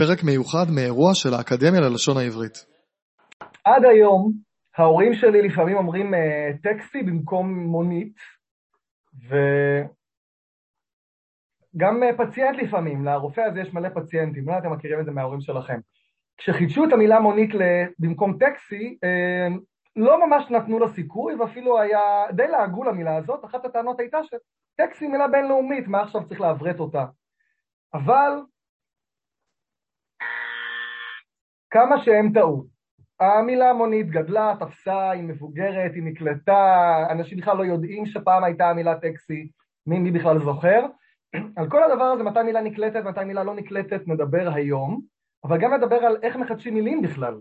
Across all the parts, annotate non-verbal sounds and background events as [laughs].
פרק מיוחד מאירוע של האקדמיה ללשון העברית. עד היום ההורים שלי לפעמים אומרים uh, טקסי במקום מונית, וגם uh, פציינט לפעמים, לרופא הזה יש מלא פציינטים, לא אתם מכירים את זה מההורים שלכם. כשחידשו את המילה מונית במקום טקסי, uh, לא ממש נתנו לו סיכוי, ואפילו היה די לעגו למילה הזאת, אחת הטענות הייתה שטקסי מילה בינלאומית, מה עכשיו צריך לעברת אותה? אבל כמה שהם טעו. המילה המונית גדלה, תפסה, היא מבוגרת, היא נקלטה, אנשים בכלל לא יודעים שפעם הייתה המילה טקסי, מי, מי בכלל זוכר. על כל הדבר הזה, מתי מילה נקלטת, מתי מילה לא נקלטת, נדבר היום, אבל גם נדבר על איך מחדשים מילים בכלל.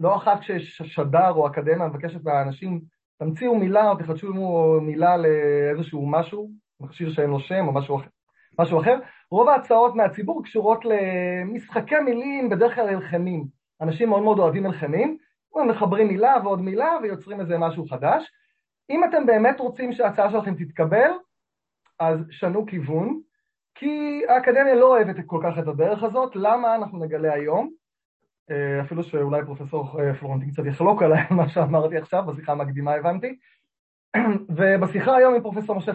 לא אחת כששדר או אקדמיה מבקשת מהאנשים, תמציאו מילה או תחדשו מילה לאיזשהו משהו, מכשיר שאין לו שם או משהו אחר. משהו אחר. רוב ההצעות מהציבור קשורות למשחקי מילים, בדרך כלל הלחמים. אנשים מאוד מאוד אוהבים הלחמים, הם מחברים מילה ועוד מילה ויוצרים איזה משהו חדש. אם אתם באמת רוצים שההצעה שלכם תתקבל, אז שנו כיוון, כי האקדמיה לא אוהבת כל כך את הדרך הזאת, למה אנחנו נגלה היום? אה, אפילו שאולי פרופסור אה, פלורנטין קצת יחלוק עליי [laughs] מה שאמרתי עכשיו, בשיחה המקדימה הבנתי. [clears throat] ובשיחה היום עם פרופסור משה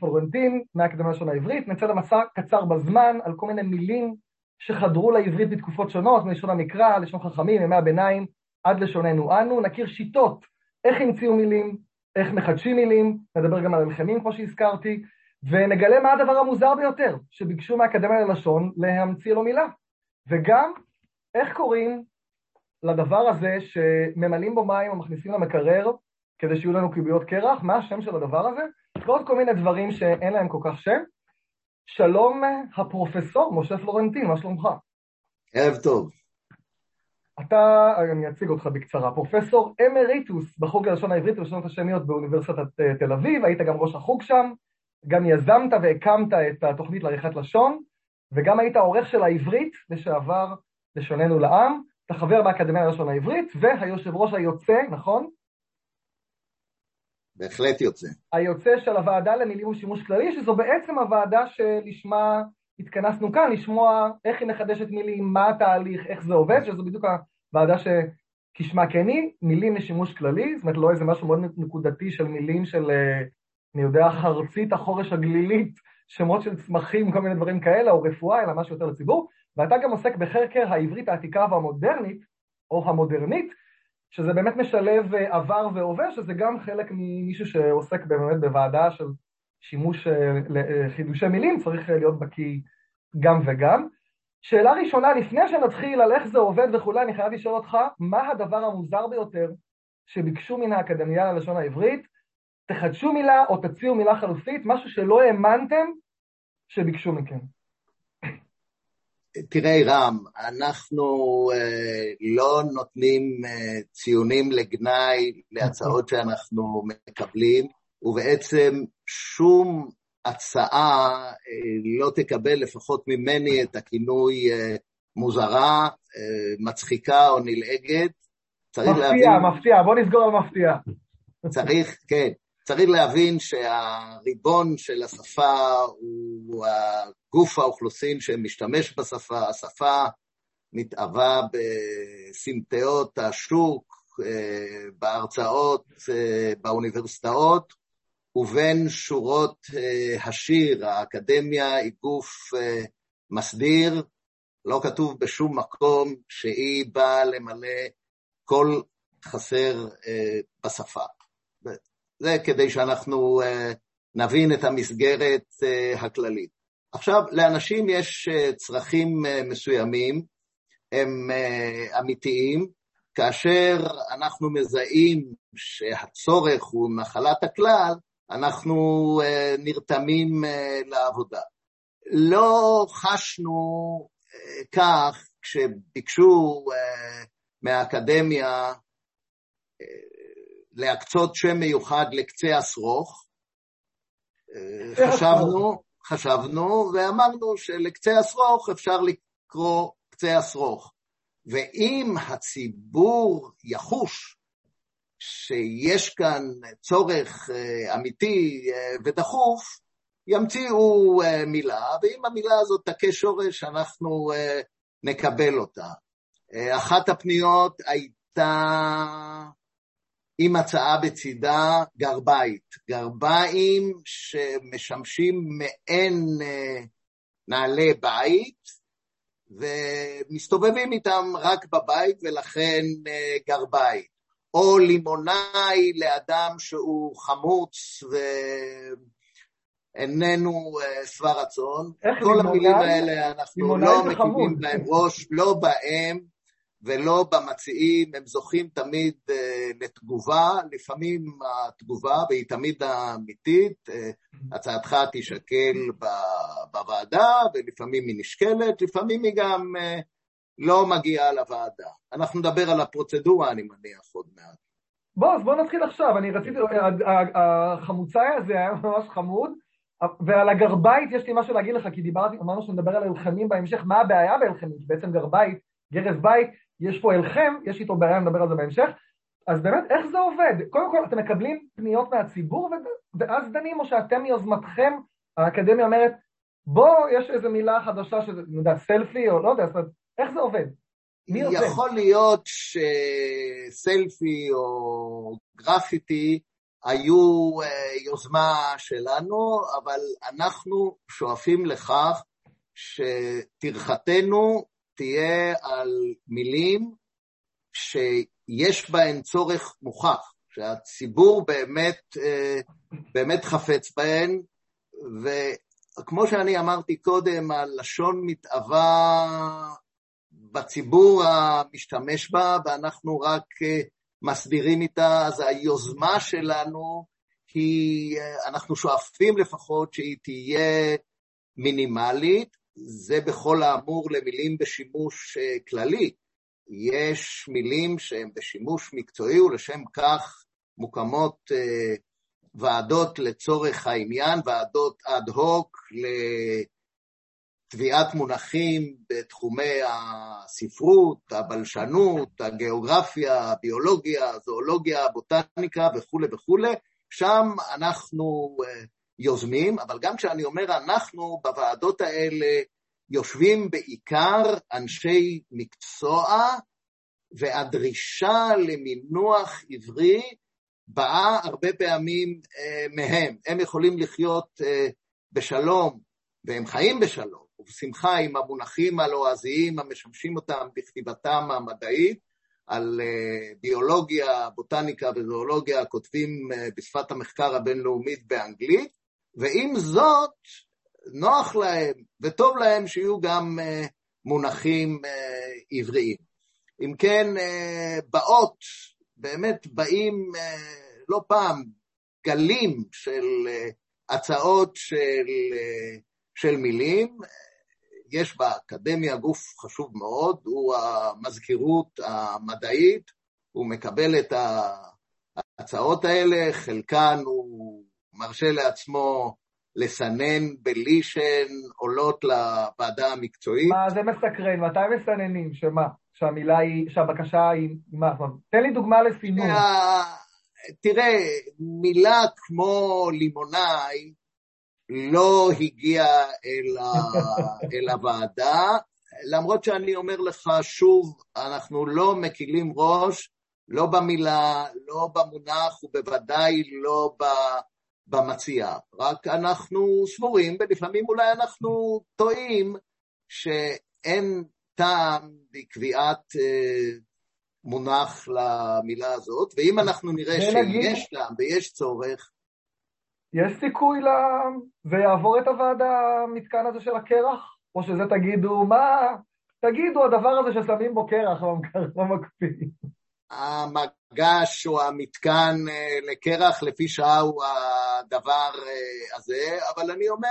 פלורנטין מהאקדמיה לשון העברית, נצא למסע קצר בזמן על כל מיני מילים שחדרו לעברית בתקופות שונות, מלשון המקרא, לשון חכמים, ימי הביניים, עד לשוננו. אנו, נכיר שיטות, איך המציאו מילים, איך מחדשים מילים, נדבר גם על הלחמים כמו שהזכרתי, ונגלה מה הדבר המוזר ביותר שביקשו מהאקדמיה ללשון להמציא לו מילה, וגם איך קוראים לדבר הזה שממלאים בו מים או מכניסים למקרר כדי שיהיו לנו קיביות קרח, מה השם של הדבר הזה, ועוד כל מיני דברים שאין להם כל כך שם. שלום הפרופסור משה פלורנטין, מה שלומך? ערב טוב. אתה, אני אציג אותך בקצרה, פרופסור אמריטוס בחוג ללשון העברית ולשונות השניות באוניברסיטת אה, תל אביב, היית גם ראש החוג שם, גם יזמת והקמת את התוכנית לעריכת לשון, וגם היית עורך של העברית לשעבר לשוננו לעם, אתה חבר באקדמיה ללשון העברית, והיושב ראש היוצא, נכון? בהחלט יוצא. היוצא של הוועדה למילים ושימוש כללי, שזו בעצם הוועדה שלשמה התכנסנו כאן, לשמוע איך היא מחדשת מילים, מה התהליך, איך זה עובד, שזו בדיוק הוועדה שכשמה כן היא, מילים לשימוש כללי, זאת אומרת לא איזה משהו מאוד נקודתי של מילים של, אה, אני יודע, חרצית החורש הגלילית, שמות של צמחים, כל מיני דברים כאלה, או רפואה, אלא משהו יותר לציבור, ואתה גם עוסק בחקר העברית העתיקה והמודרנית, או המודרנית, שזה באמת משלב אה, עבר והווה, שזה גם חלק ממישהו שעוסק באמת בוועדה של שימוש אה, לחידושי מילים, צריך אה, להיות בקיא גם וגם. שאלה ראשונה, לפני שנתחיל על איך זה עובד וכולי, אני חייב לשאול אותך, מה הדבר המוזר ביותר שביקשו מן האקדמיה ללשון העברית? תחדשו מילה או תציעו מילה חלופית, משהו שלא האמנתם שביקשו מכם. תראה רם, אנחנו אה, לא נותנים אה, ציונים לגנאי להצעות שאנחנו מקבלים, ובעצם שום הצעה אה, לא תקבל לפחות ממני את הכינוי אה, מוזרה, אה, מצחיקה או נלעגת. מפתיע, להבין... מפתיע, בוא נסגור על מפתיע. צריך, כן, צריך להבין שהריבון של השפה הוא גוף האוכלוסין שמשתמש בשפה, השפה מתאווה בסמטאות השוק, אה, בהרצאות, אה, באוניברסיטאות, ובין שורות אה, השיר, האקדמיה היא גוף מסדיר, לא כתוב בשום מקום שהיא באה למלא כל חסר בשפה. זה כדי שאנחנו נבין את המסגרת הכללית. עכשיו, לאנשים יש אה, צרכים אה, מסוימים, הם אה, אמיתיים, כאשר אנחנו מזהים שהצורך הוא נחלת הכלל, אנחנו נרתמים לעבודה. לא חשנו כך כשביקשו מהאקדמיה להקצות שם מיוחד לקצה השרוך, חשבנו, חשבנו ואמרנו שלקצה השרוך אפשר לקרוא קצה השרוך. ואם הציבור יחוש שיש כאן צורך אה, אמיתי אה, ודחוף, ימציאו אה, מילה, ואם המילה הזאת תכה שורש, אנחנו נקבל אותה. אחת הפניות הייתה עם הצעה בצידה גרבית, גרביים שמשמשים מעין נעלי בית, ומסתובבים איתם רק בבית ולכן גרביים. או לימונאי לאדם שהוא חמוץ ואיננו שבע רצון. איך כל לימונאי? המילים האלה אנחנו לא מקימים. להם ראש, לא בהם ולא במציעים, הם זוכים תמיד אה, לתגובה, לפעמים התגובה, והיא תמיד האמיתית, אה, הצעתך תישקל ב- בוועדה, ולפעמים היא נשקלת, לפעמים היא גם אה, לא מגיעה לוועדה. אנחנו נדבר על הפרוצדורה, אני מניח, עוד מעט. בוא, אז בוא נתחיל עכשיו, אני רציתי, ה- ה- החמוצאי הזה היה ממש חמוד, ועל הגרבית יש לי משהו להגיד לך, כי דיברתי, אמרנו שנדבר על הלחמים בהמשך, מה הבעיה בהלחמים? בעצם גרבית, גרס בית, יש פה הלחם, יש איתו בעיה, נדבר על זה בהמשך. אז באמת, איך זה עובד? קודם כל, אתם מקבלים פניות מהציבור, ואז דנים, או שאתם מיוזמתכם, האקדמיה אומרת, בוא, יש איזו מילה חדשה שזה, אני יודע, סלפי, או לא יודע, זאת אומרת, איך זה עובד? מי יוזם? יכול להיות שסלפי או גרפיטי היו אה, יוזמה שלנו, אבל אנחנו שואפים לכך שטרחתנו תהיה על מילים שיש בהן צורך מוכח, שהציבור באמת, אה, באמת חפץ בהן, וכמו שאני אמרתי קודם, הלשון מתאווה בציבור המשתמש בה, ואנחנו רק אה, מסדירים איתה, אז היוזמה שלנו היא, אה, אנחנו שואפים לפחות שהיא תהיה מינימלית, זה בכל האמור למילים בשימוש אה, כללי. יש מילים שהן בשימוש מקצועי ולשם כך מוקמות אה, ועדות לצורך העניין, ועדות אד הוק לתביעת מונחים בתחומי הספרות, הבלשנות, הגיאוגרפיה, הביולוגיה, הזואולוגיה, הבוטניקה וכולי וכולי. שם אנחנו אה, יוזמים, אבל גם כשאני אומר אנחנו, בוועדות האלה יושבים בעיקר אנשי מקצוע, והדרישה למינוח עברי באה הרבה פעמים אה, מהם. הם יכולים לחיות אה, בשלום, והם חיים בשלום, ובשמחה עם המונחים הלועזיים המשמשים אותם בכתיבתם המדעית, על אה, ביולוגיה, בוטניקה וזואולוגיה, כותבים אה, בשפת המחקר הבינלאומית באנגלית, ועם זאת, נוח להם וטוב להם שיהיו גם uh, מונחים uh, עבריים. אם כן, uh, באות, באמת באים לא פעם גלים של הצעות של, של מילים. יש באקדמיה גוף חשוב מאוד, הוא המזכירות המדעית, הוא מקבל את ההצעות האלה, חלקן הוא מרשה לעצמו לסנן בלי שהן עולות לוועדה המקצועית. מה, זה מסקרן, מתי מסננים? שמה? שהמילה היא, שהבקשה היא, מה? תן לי דוגמה לסינון. תראה, מילה כמו לימונאי לא הגיעה אל, ה... [laughs] אל הוועדה, למרות שאני אומר לך שוב, אנחנו לא מקילים ראש, לא במילה, לא במונח ובוודאי לא ב... במציע, רק אנחנו סבורים, ולפעמים אולי אנחנו טועים, שאין טעם בקביעת אה, מונח למילה הזאת, ואם אנחנו נראה שיש טעם ויש צורך... יש סיכוי ל... זה יעבור את הוועדה, המתקן הזה של הקרח? או שזה תגידו, מה, תגידו, הדבר הזה ששמים בו קרח במקפיא. המגש או המתקן לקרח לפי שעה הוא הדבר הזה, אבל אני אומר...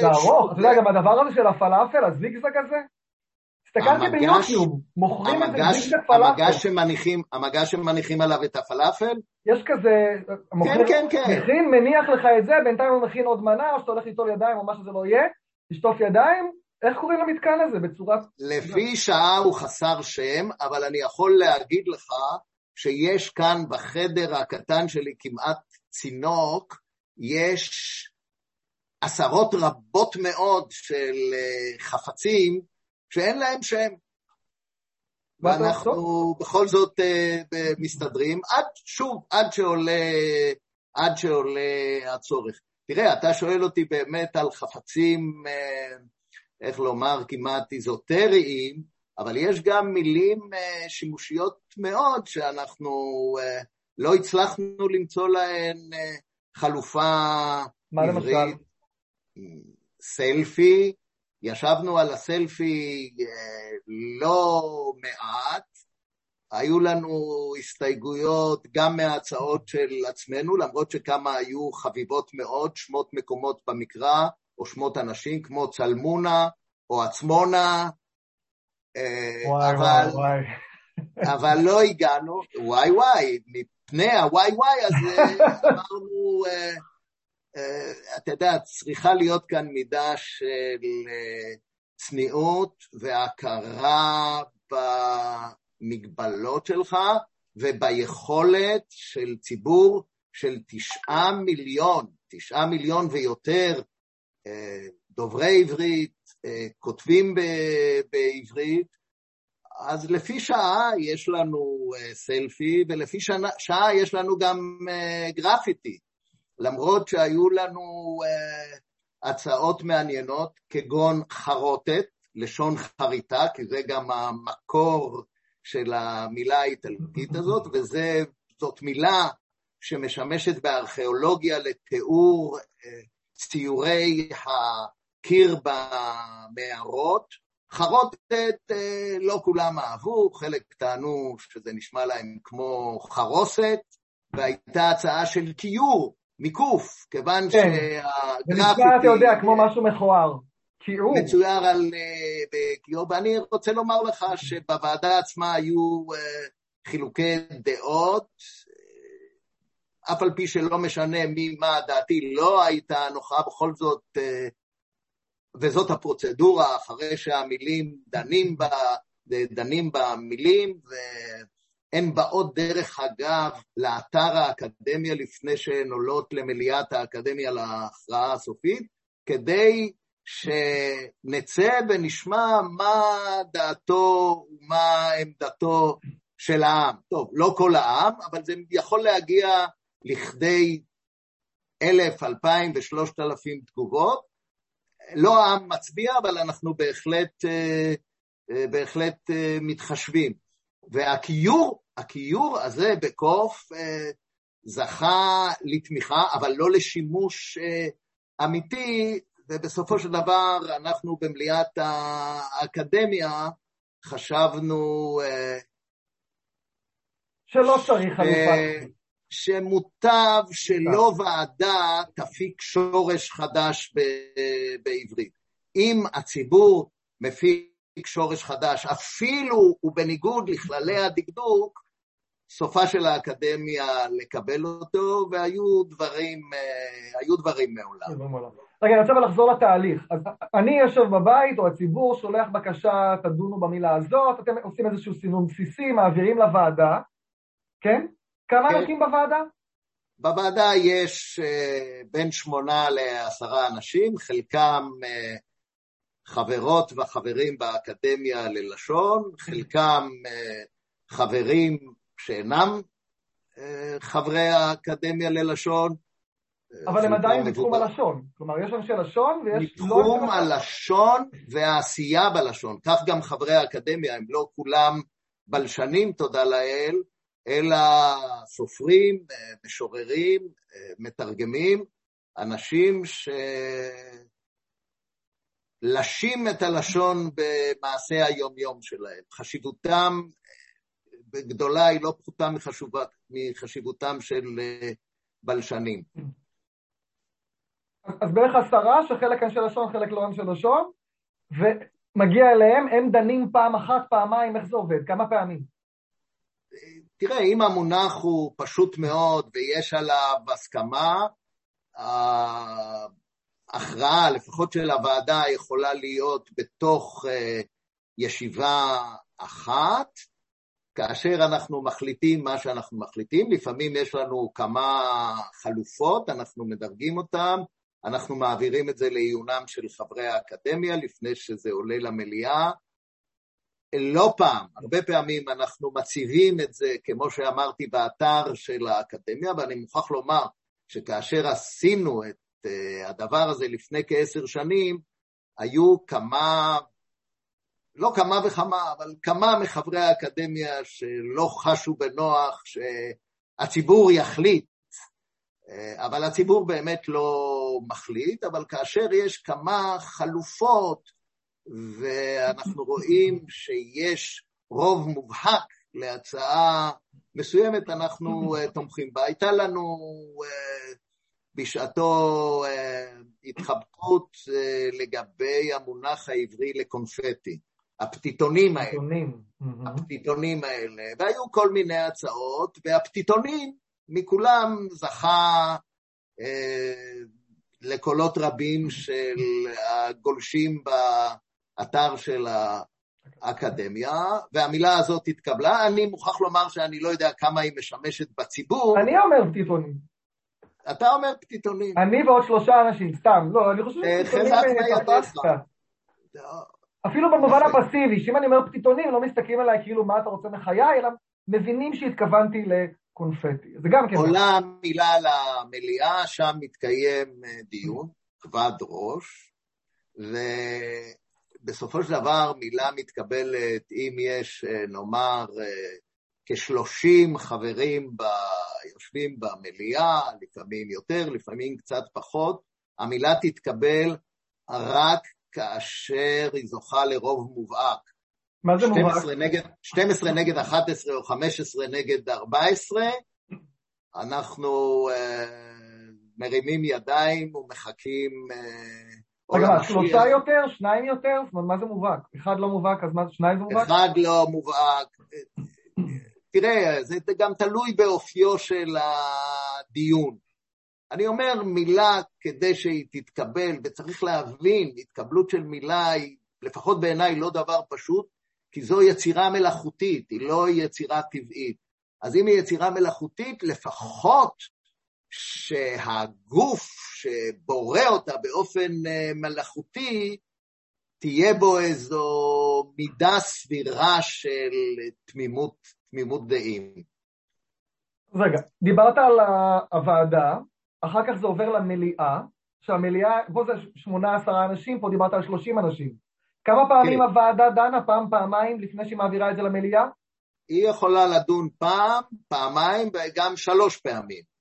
זה ארוך, אתה יודע, גם הדבר הזה של הפלאפל, הזיגזג הזה? הסתכלתי ביוטיוב, מוכרים את זה זיגזג פלאפל. המגש שמניחים עליו את הפלאפל? יש כזה, כן, כן, כן. מכין, מניח לך את זה, בינתיים הוא מכין עוד מנה, או שאתה הולך ליטול ידיים או מה שזה לא יהיה, לשטוף ידיים, איך קוראים למתקן הזה בצורת... לפי שעה הוא חסר שם, אבל אני יכול להגיד לך שיש כאן בחדר הקטן שלי כמעט צינוק, יש עשרות רבות מאוד של חפצים שאין להם שם. ואנחנו בכל זאת מסתדרים, עד, שוב, עד שעולה, עד שעולה הצורך. תראה, אתה שואל אותי באמת על חפצים, איך לומר, כמעט איזוטריים, אבל יש גם מילים שימושיות מאוד שאנחנו לא הצלחנו למצוא להן חלופה מה עברית. למשל? סלפי, ישבנו על הסלפי לא מעט, היו לנו הסתייגויות גם מההצעות של עצמנו, למרות שכמה היו חביבות מאוד, שמות מקומות במקרא, או שמות אנשים כמו צלמונה או עצמונה, וואי, אבל, וואי, וואי. אבל לא הגענו, וואי וואי, מפני הוואי וואי הזה אמרנו, אתה יודע, צריכה להיות כאן מידה של צניעות והכרה במגבלות שלך וביכולת של ציבור של תשעה מיליון, תשעה מיליון ויותר דוברי עברית, כותבים בעברית, אז לפי שעה יש לנו סלפי, ולפי שעה יש לנו גם גרפיטי, למרות שהיו לנו הצעות מעניינות, כגון חרוטת, לשון חריטה, כי זה גם המקור של המילה האיטלקית הזאת, וזאת מילה שמשמשת בארכיאולוגיה לתיאור ציורי הקיר במערות. חרוטת לא כולם אהבו, חלק טענו שזה נשמע להם כמו חרוסת, והייתה הצעה של קיור, מקוף, כיוון כן. שהגרפיטי... זה נשמע, אתה יודע, כמו משהו מכוער. קיור. מצויר על... קיור, ואני רוצה לומר לך שבוועדה עצמה היו חילוקי דעות, אף על פי שלא משנה מי מה דעתי, לא הייתה נוחה בכל זאת, וזאת הפרוצדורה, אחרי שהמילים דנים, בה, דנים במילים, הן באות דרך אגב לאתר האקדמיה לפני שהן עולות למליאת האקדמיה להכרעה הסופית, כדי שנצא ונשמע מה דעתו ומה עמדתו של העם. טוב, לא כל העם, אבל זה יכול להגיע לכדי אלף, אלפיים ושלושת אלפים תגובות. לא העם מצביע, אבל אנחנו בהחלט, בהחלט מתחשבים. והכיור, הכיור הזה בקוף זכה לתמיכה, אבל לא לשימוש אמיתי, ובסופו של דבר אנחנו במליאת האקדמיה חשבנו... שלא צריך חלופה. שמוטב שלא ועדה תפיק שורש חדש בעברית. אם הציבור מפיק שורש חדש, אפילו ובניגוד לכללי הדקדוק, סופה של האקדמיה לקבל אותו, והיו דברים, היו דברים מעולם. רגע, אני רוצה לחזור לתהליך. אז אני יושב בבית, או הציבור שולח בקשה, תדונו במילה הזאת, אתם עושים איזשהו סינון בסיסי, מעבירים לוועדה, כן? כמה. אנשים בוועדה? בוועדה יש uh, בין שמונה לעשרה אנשים, חלקם uh, חברות וחברים באקדמיה ללשון, חלקם חברים שאינם חברי האקדמיה ללשון. אבל הם עדיין בתחום הלשון, כלומר יש אנשי לשון ויש... לא הלשון והעשייה בלשון, כך גם חברי האקדמיה, הם לא כולם בלשנים, תודה לאל, אלא סופרים, משוררים, מתרגמים, אנשים שלשים את הלשון במעשה היום-יום שלהם. חשיבותם גדולה היא לא פחותה מחשיבותם של בלשנים. אז בערך עשרה שחלק אנשי לשון, חלק לא אנשי לשון, ומגיע אליהם, הם דנים פעם אחת, פעמיים, איך זה עובד? כמה פעמים? תראה, אם המונח הוא פשוט מאוד ויש עליו הסכמה, ההכרעה, לפחות של הוועדה, יכולה להיות בתוך ישיבה אחת, כאשר אנחנו מחליטים מה שאנחנו מחליטים, לפעמים יש לנו כמה חלופות, אנחנו מדרגים אותן, אנחנו מעבירים את זה לעיונם של חברי האקדמיה לפני שזה עולה למליאה, לא פעם, הרבה פעמים אנחנו מציבים את זה, כמו שאמרתי, באתר של האקדמיה, ואני מוכרח לומר שכאשר עשינו את uh, הדבר הזה לפני כעשר שנים, היו כמה, לא כמה וכמה, אבל כמה מחברי האקדמיה שלא חשו בנוח שהציבור יחליט, uh, אבל הציבור באמת לא מחליט, אבל כאשר יש כמה חלופות, ואנחנו רואים שיש רוב מובהק להצעה מסוימת, אנחנו uh, תומכים בה. הייתה לנו uh, בשעתו התחבטות uh, לגבי המונח העברי לקונפטי, הפטיטונים האלה. הפטיטונים האלה, והיו כל מיני הצעות, והפטיטונים מכולם זכה לקולות רבים של הגולשים ב... אתר של האקדמיה, והמילה הזאת התקבלה. אני מוכרח לומר שאני לא יודע כמה היא משמשת בציבור. אני אומר פטיטונים. אתה אומר פטיטונים. אני ועוד שלושה אנשים, סתם. לא, אני חושב אה, שפטיטונים תפסת. אפילו במובן הפסיבי, שאם אני אומר פטיטונים, לא מסתכלים עליי כאילו מה אתה רוצה מחיי, אלא מבינים שהתכוונתי לקונפטי. זה גם כן. עולה מילה למליאה, שם מתקיים אה, דיון, כבד ראש, ו... בסופו של דבר מילה מתקבלת אם יש, אה, נאמר, אה, כשלושים חברים ב... יושבים במליאה, לפעמים יותר, לפעמים קצת פחות, המילה תתקבל רק כאשר היא זוכה לרוב מובהק. מה זה 12 מובהק? נגד, 12 נגד 11 או 15 נגד 14, אנחנו אה, מרימים ידיים ומחכים אה, רגע, שלושה יותר? שניים יותר? זאת אומרת, מה זה מובהק? אחד לא מובהק, אז מה שניים זה מובהק? אחד לא מובהק. תראה, זה גם תלוי באופיו של הדיון. אני אומר מילה כדי שהיא תתקבל, וצריך להבין, התקבלות של מילה היא, לפחות בעיניי, לא דבר פשוט, כי זו יצירה מלאכותית, היא לא יצירה טבעית. אז אם היא יצירה מלאכותית, לפחות שהגוף שבורא אותה באופן אה, מלאכותי, תהיה בו איזו מידה סבירה של תמימות, תמימות דעים. רגע, דיברת על הוועדה, אחר כך זה עובר למליאה, שהמליאה, פה זה 18 אנשים, פה דיברת על 30 אנשים. כמה פעמים כן. הוועדה דנה? פעם, פעמיים, לפני שהיא מעבירה את זה למליאה? היא יכולה לדון פעם, פעמיים וגם שלוש פעמים.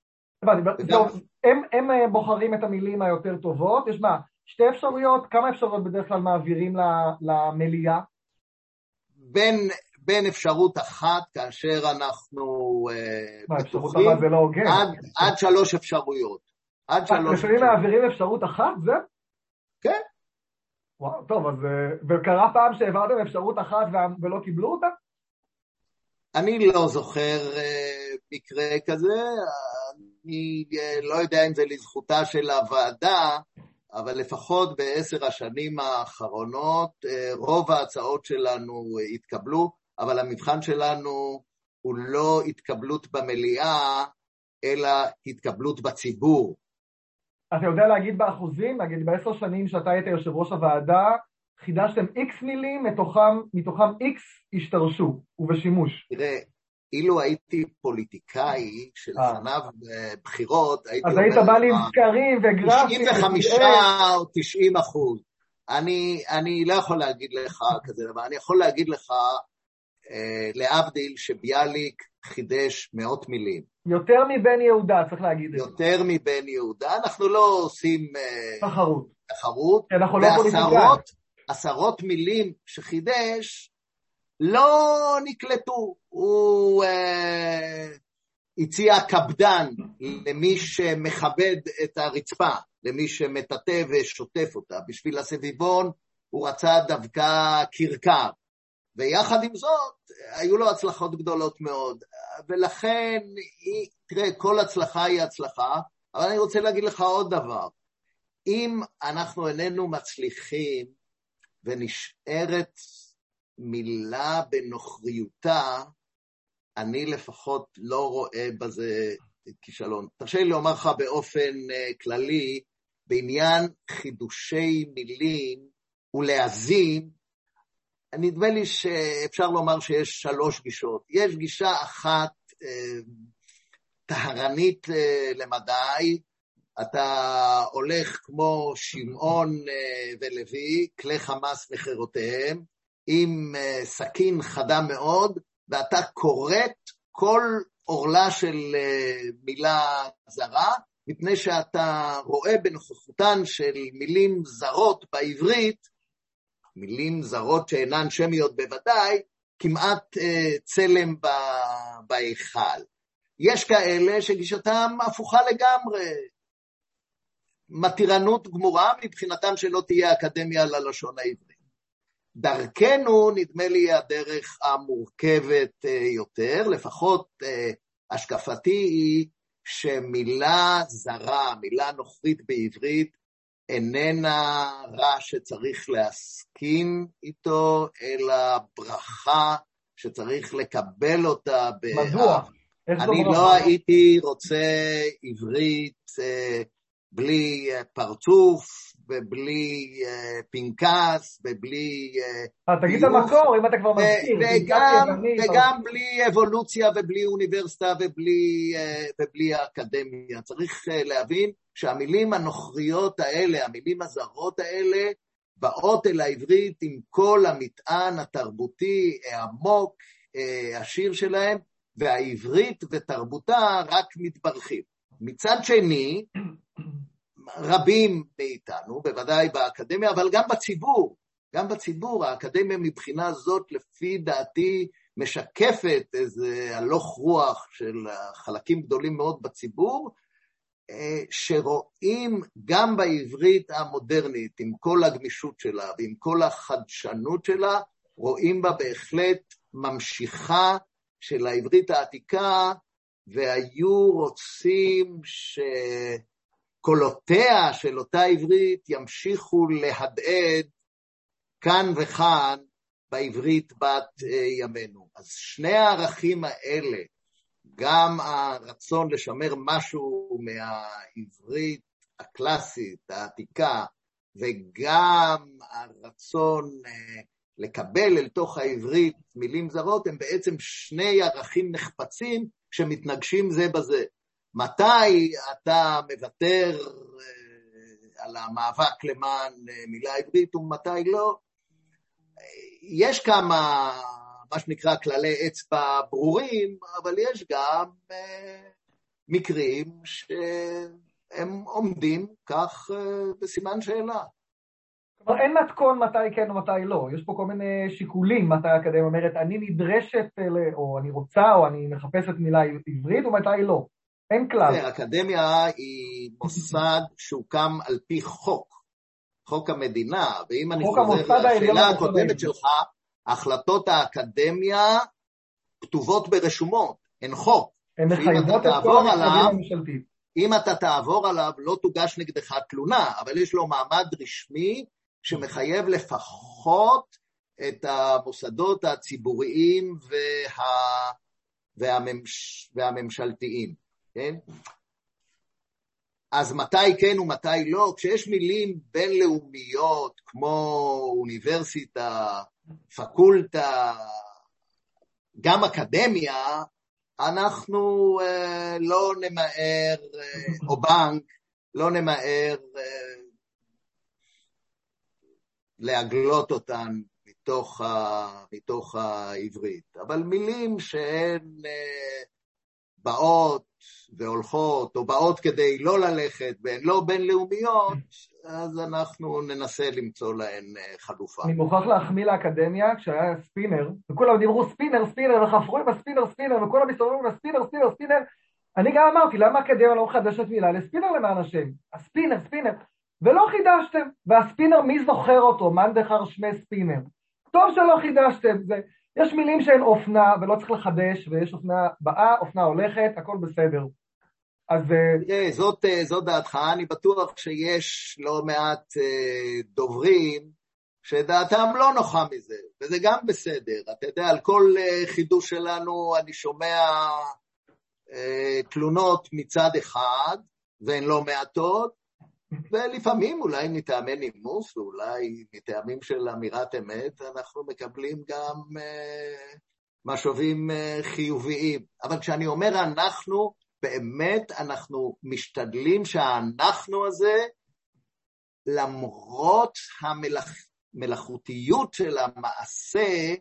הם אה, בוחרים את המילים היותר טובות, יש מה, שתי אפשרויות, כמה אפשרויות בדרך כלל מעבירים למליאה? בין, אפשרות אחת, כאשר אנחנו אה, זה לא. עד, שלוש אפשרויות. עד שלוש לפעמים מעבירים אפשרות אחת, זה? כן. וואו, טוב, אז... אה, וקרה פעם שהעברתם אפשרות אחת ולא קיבלו אותה? אני לא זוכר מקרה כזה, אני אה, לא יודע אם זה לזכותה של הוועדה, אבל לפחות בעשר השנים האחרונות אה, רוב ההצעות שלנו התקבלו, אבל המבחן שלנו הוא לא התקבלות במליאה, אלא התקבלות בציבור. אתה יודע להגיד באחוזים? נגיד בעשר שנים שאתה היית יושב ראש הוועדה, חידשתם איקס מילים, מתוכם, מתוכם איקס השתרשו ובשימוש. תראה, אילו הייתי פוליטיקאי שלפניו אה. בחירות, הייתי אומר. אז היית בא לי עם סקרים וגרפים. 95 או 90 אחוז. אני, אני לא יכול להגיד לך כזה דבר, אני יכול להגיד לך, אה, להבדיל, שביאליק חידש מאות מילים. יותר מבן יהודה, צריך להגיד את זה. יותר מבן יהודה, אנחנו לא עושים... אה, תחרות. תחרות. אנחנו לא פוליטיקאים. עשרות מילים שחידש, לא נקלטו. הוא uh, הציע קפדן למי שמכבד את הרצפה, למי שמטאטא ושוטף אותה. בשביל הסביבון הוא רצה דווקא כרכר. ויחד עם זאת, היו לו הצלחות גדולות מאוד. ולכן, תראה, כל הצלחה היא הצלחה, אבל אני רוצה להגיד לך עוד דבר. אם אנחנו איננו מצליחים ונשארת מילה בנוכריותה, אני לפחות לא רואה בזה כישלון. תרשה לי לומר לך באופן uh, כללי, בעניין חידושי מילים ולהזים, נדמה לי שאפשר לומר שיש שלוש גישות. יש גישה אחת אה, טהרנית אה, למדי, אתה הולך כמו שמעון אה, ולוי, כלי חמאס מחירותיהם, עם סכין חדה מאוד, ואתה כורת כל עורלה של מילה זרה, מפני שאתה רואה בנוכחותן של מילים זרות בעברית, מילים זרות שאינן שמיות בוודאי, כמעט אה, צלם בהיכל. יש כאלה שגישתם הפוכה לגמרי, מתירנות גמורה מבחינתם שלא תהיה אקדמיה ללשון העברית. דרכנו, נדמה לי, הדרך המורכבת אה, יותר, לפחות אה, השקפתי היא שמילה זרה, מילה נוכרית בעברית, איננה רע שצריך להסכים איתו, אלא ברכה שצריך לקבל אותה. מדוע? אני לא הייתי רוצה עברית אה, בלי פרצוף, ובלי uh, פנקס, ובלי... אה, תגיד את המקור, אם אתה כבר מזכיר. וגם, וגם בלי אבולוציה, ובלי אוניברסיטה, ובלי, uh, ובלי אקדמיה. צריך uh, להבין שהמילים הנוכריות האלה, המילים הזרות האלה, באות אל העברית עם כל המטען התרבותי העמוק, השיר שלהם, והעברית ותרבותה רק מתברכים. מצד שני, רבים מאיתנו, בוודאי באקדמיה, אבל גם בציבור, גם בציבור, האקדמיה מבחינה זאת, לפי דעתי, משקפת איזה הלוך רוח של חלקים גדולים מאוד בציבור, אה, שרואים גם בעברית המודרנית, עם כל הגמישות שלה ועם כל החדשנות שלה, רואים בה בהחלט ממשיכה של העברית העתיקה, והיו רוצים ש... קולותיה של אותה עברית ימשיכו להדהד כאן וכאן בעברית בת אה, ימינו. אז שני הערכים האלה, גם הרצון לשמר משהו מהעברית הקלאסית, העתיקה, וגם הרצון אה, לקבל אל תוך העברית מילים זרות, הם בעצם שני ערכים נחפצים שמתנגשים זה בזה. מתי אתה מוותר אה, על המאבק למען אה, מילה עברית ומתי לא. יש כמה, מה שנקרא, כללי אצבע ברורים, אבל יש גם אה, מקרים שהם עומדים כך בסימן שאלה. כלומר, אין מתכון מתי כן ומתי לא, יש פה כל מיני שיקולים מתי האקדמיה אומרת, אני נדרשת, או אני רוצה, או אני מחפשת מילה עברית, ומתי לא. אין כלל. האקדמיה היא מוסד שהוקם על פי חוק, חוק המדינה, ואם אני חוזר לשאלה הקודמת שלך, החלטות האקדמיה כתובות ברשומות, הן חוק. הן מחייבות את כל המשרדים הממשלתיים. אם אתה תעבור עליו, לא תוגש נגדך תלונה, אבל יש לו מעמד רשמי שמחייב לפחות את המוסדות הציבוריים וה... והממש... והממשלתיים. כן? אז מתי כן ומתי לא? כשיש מילים בינלאומיות כמו אוניברסיטה, פקולטה, גם אקדמיה, אנחנו אה, לא נמהר, אה, או בנק, לא נמהר אה, להגלות אותן מתוך, ה, מתוך העברית. אבל מילים שהן אה, באות והולכות או באות כדי לא ללכת והן לא בינלאומיות, אז אנחנו ננסה למצוא להן אה, חלופה. אני מוכרח להחמיא לאקדמיה כשהיה ספינר, וכולם דיברו ספינר, ספינר, וחפרו עם הספינר, ספינר, וכולם מסתובבים עם הספינר, ספינר, ספינר. אני גם אמרתי, למה האקדמיה לא מחדשת מילה לספינר למען השם? הספינר, ספינר. ולא חידשתם. והספינר, מי זוכר אותו? מאן דכר שמיה ספינר. טוב שלא חידשתם. זה... יש מילים שהן אופנה ולא צריך לחדש, ויש אופנה באה, אופנה הולכת, הכל בסדר. אז... תראה, אה, זאת, אה, זאת דעתך, אני בטוח שיש לא מעט אה, דוברים שדעתם לא נוחה מזה, וזה גם בסדר. אתה יודע, על כל חידוש שלנו אני שומע תלונות מצד אחד, והן לא מעטות, ולפעמים, אולי מטעמי נימוס, ואולי מטעמים של אמירת אמת, אנחנו מקבלים גם uh, משובים uh, חיוביים. אבל כשאני אומר אנחנו, באמת אנחנו משתדלים שהאנחנו הזה, למרות המלאכותיות של המעשה,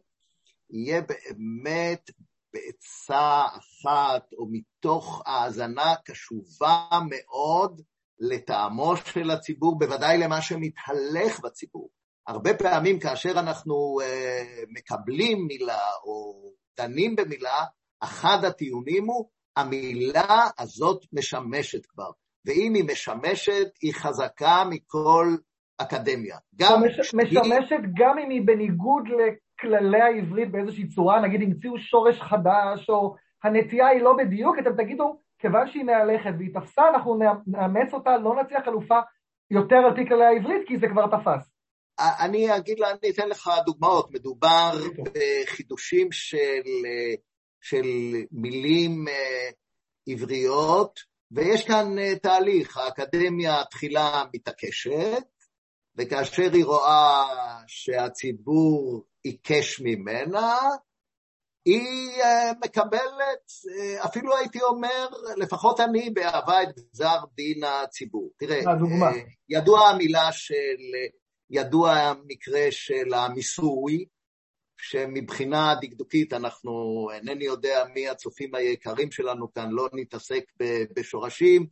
יהיה באמת בעצה אחת או מתוך האזנה קשובה מאוד לטעמו של הציבור, בוודאי למה שמתהלך בציבור. הרבה פעמים כאשר אנחנו uh, מקבלים מילה או דנים במילה, אחד הטיעונים הוא, המילה הזאת משמשת כבר, ואם היא משמשת, היא חזקה מכל אקדמיה. גם מש, משמשת היא... גם אם היא בניגוד לכללי העברית באיזושהי צורה, נגיד המציאו שורש חדש, או הנטייה היא לא בדיוק, אתם תגידו, כיוון שהיא מהלכת והיא תפסה, אנחנו נאמץ אותה, לא נציע חלופה יותר על פי כללי העברית, כי זה כבר תפס. אני אגיד לה, אני אתן לך דוגמאות. מדובר בחידושים של, של מילים אה, עבריות, ויש כאן אה, תהליך. האקדמיה תחילה מתעקשת, וכאשר היא רואה שהציבור עיקש ממנה, היא אה, מקבלת, אה, אפילו הייתי אומר, לפחות אני באהבה את גזר דין הציבור. תראה, הדוגמה. ידוע המילה של, ידוע המקרה של המיסוי, שמבחינה דקדוקית אנחנו, אינני יודע מי הצופים היקרים שלנו כאן, לא נתעסק בשורשים,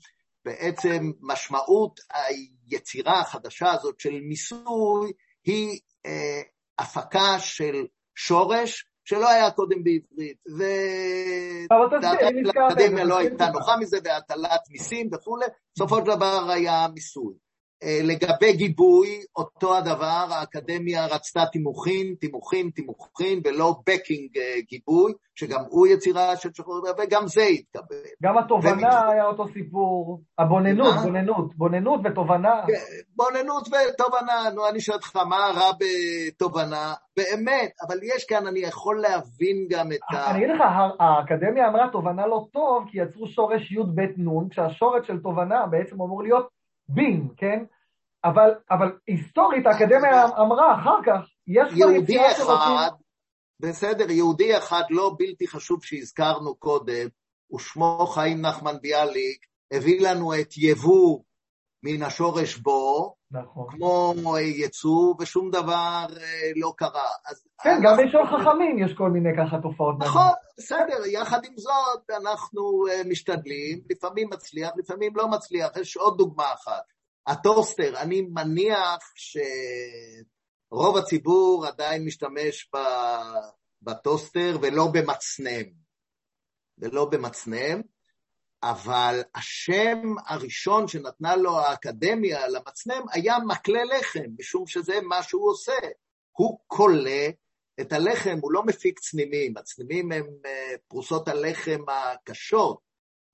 בעצם משמעות היצירה החדשה הזאת של מיסוי היא אה, הפקה של שורש שלא היה קודם בעברית, והאקדמיה לא הייתה נוחה מזה, והטלת מיסים וכולי, בסופו של דבר היה מיסוי. אה, לגבי גיבוי, אותו הדבר, האקדמיה רצתה תימוכין, תימוכין, תימוכין, ולא בקינג אה, גיבוי, שגם הוא יצירה של שחור, וגם זה התקבל. גם התובנה ומת... היה אותו סיפור, הבוננות, מה? בוננות, בוננות ותובנה. כן, בוננות ותובנה, נו, אני שואל אותך, מה רע בתובנה? באמת, אבל יש כאן, אני יכול להבין גם את ה... אני אגיד לך, האקדמיה אמרה תובנה לא טוב, כי יצרו שורש י"ב נ', כשהשורש של תובנה בעצם אמור להיות בין, כן? אבל, אבל היסטורית האקדמיה אמרה אחר כך, יש כבר יציאה של אחד, בסדר, יהודי אחד לא בלתי חשוב שהזכרנו קודם, ושמו חיים נחמן ביאליק, הביא לנו את יבוא מן השורש בו, נכון. כמו יצוא, ושום דבר אה, לא קרה. אז כן, אנחנו... גם בשור חכמים יש כל מיני ככה תופעות. נכון, בסדר, יחד עם זאת אנחנו אה, משתדלים, לפעמים מצליח, לפעמים לא מצליח. יש עוד דוגמה אחת. הטוסטר, אני מניח שרוב הציבור עדיין משתמש בטוסטר ולא במצנם. ולא במצנם. אבל השם הראשון שנתנה לו האקדמיה למצנם היה מקלה לחם, משום שזה מה שהוא עושה. הוא כולא את הלחם, הוא לא מפיק צנימים, הצנימים הם אה, פרוסות הלחם הקשות,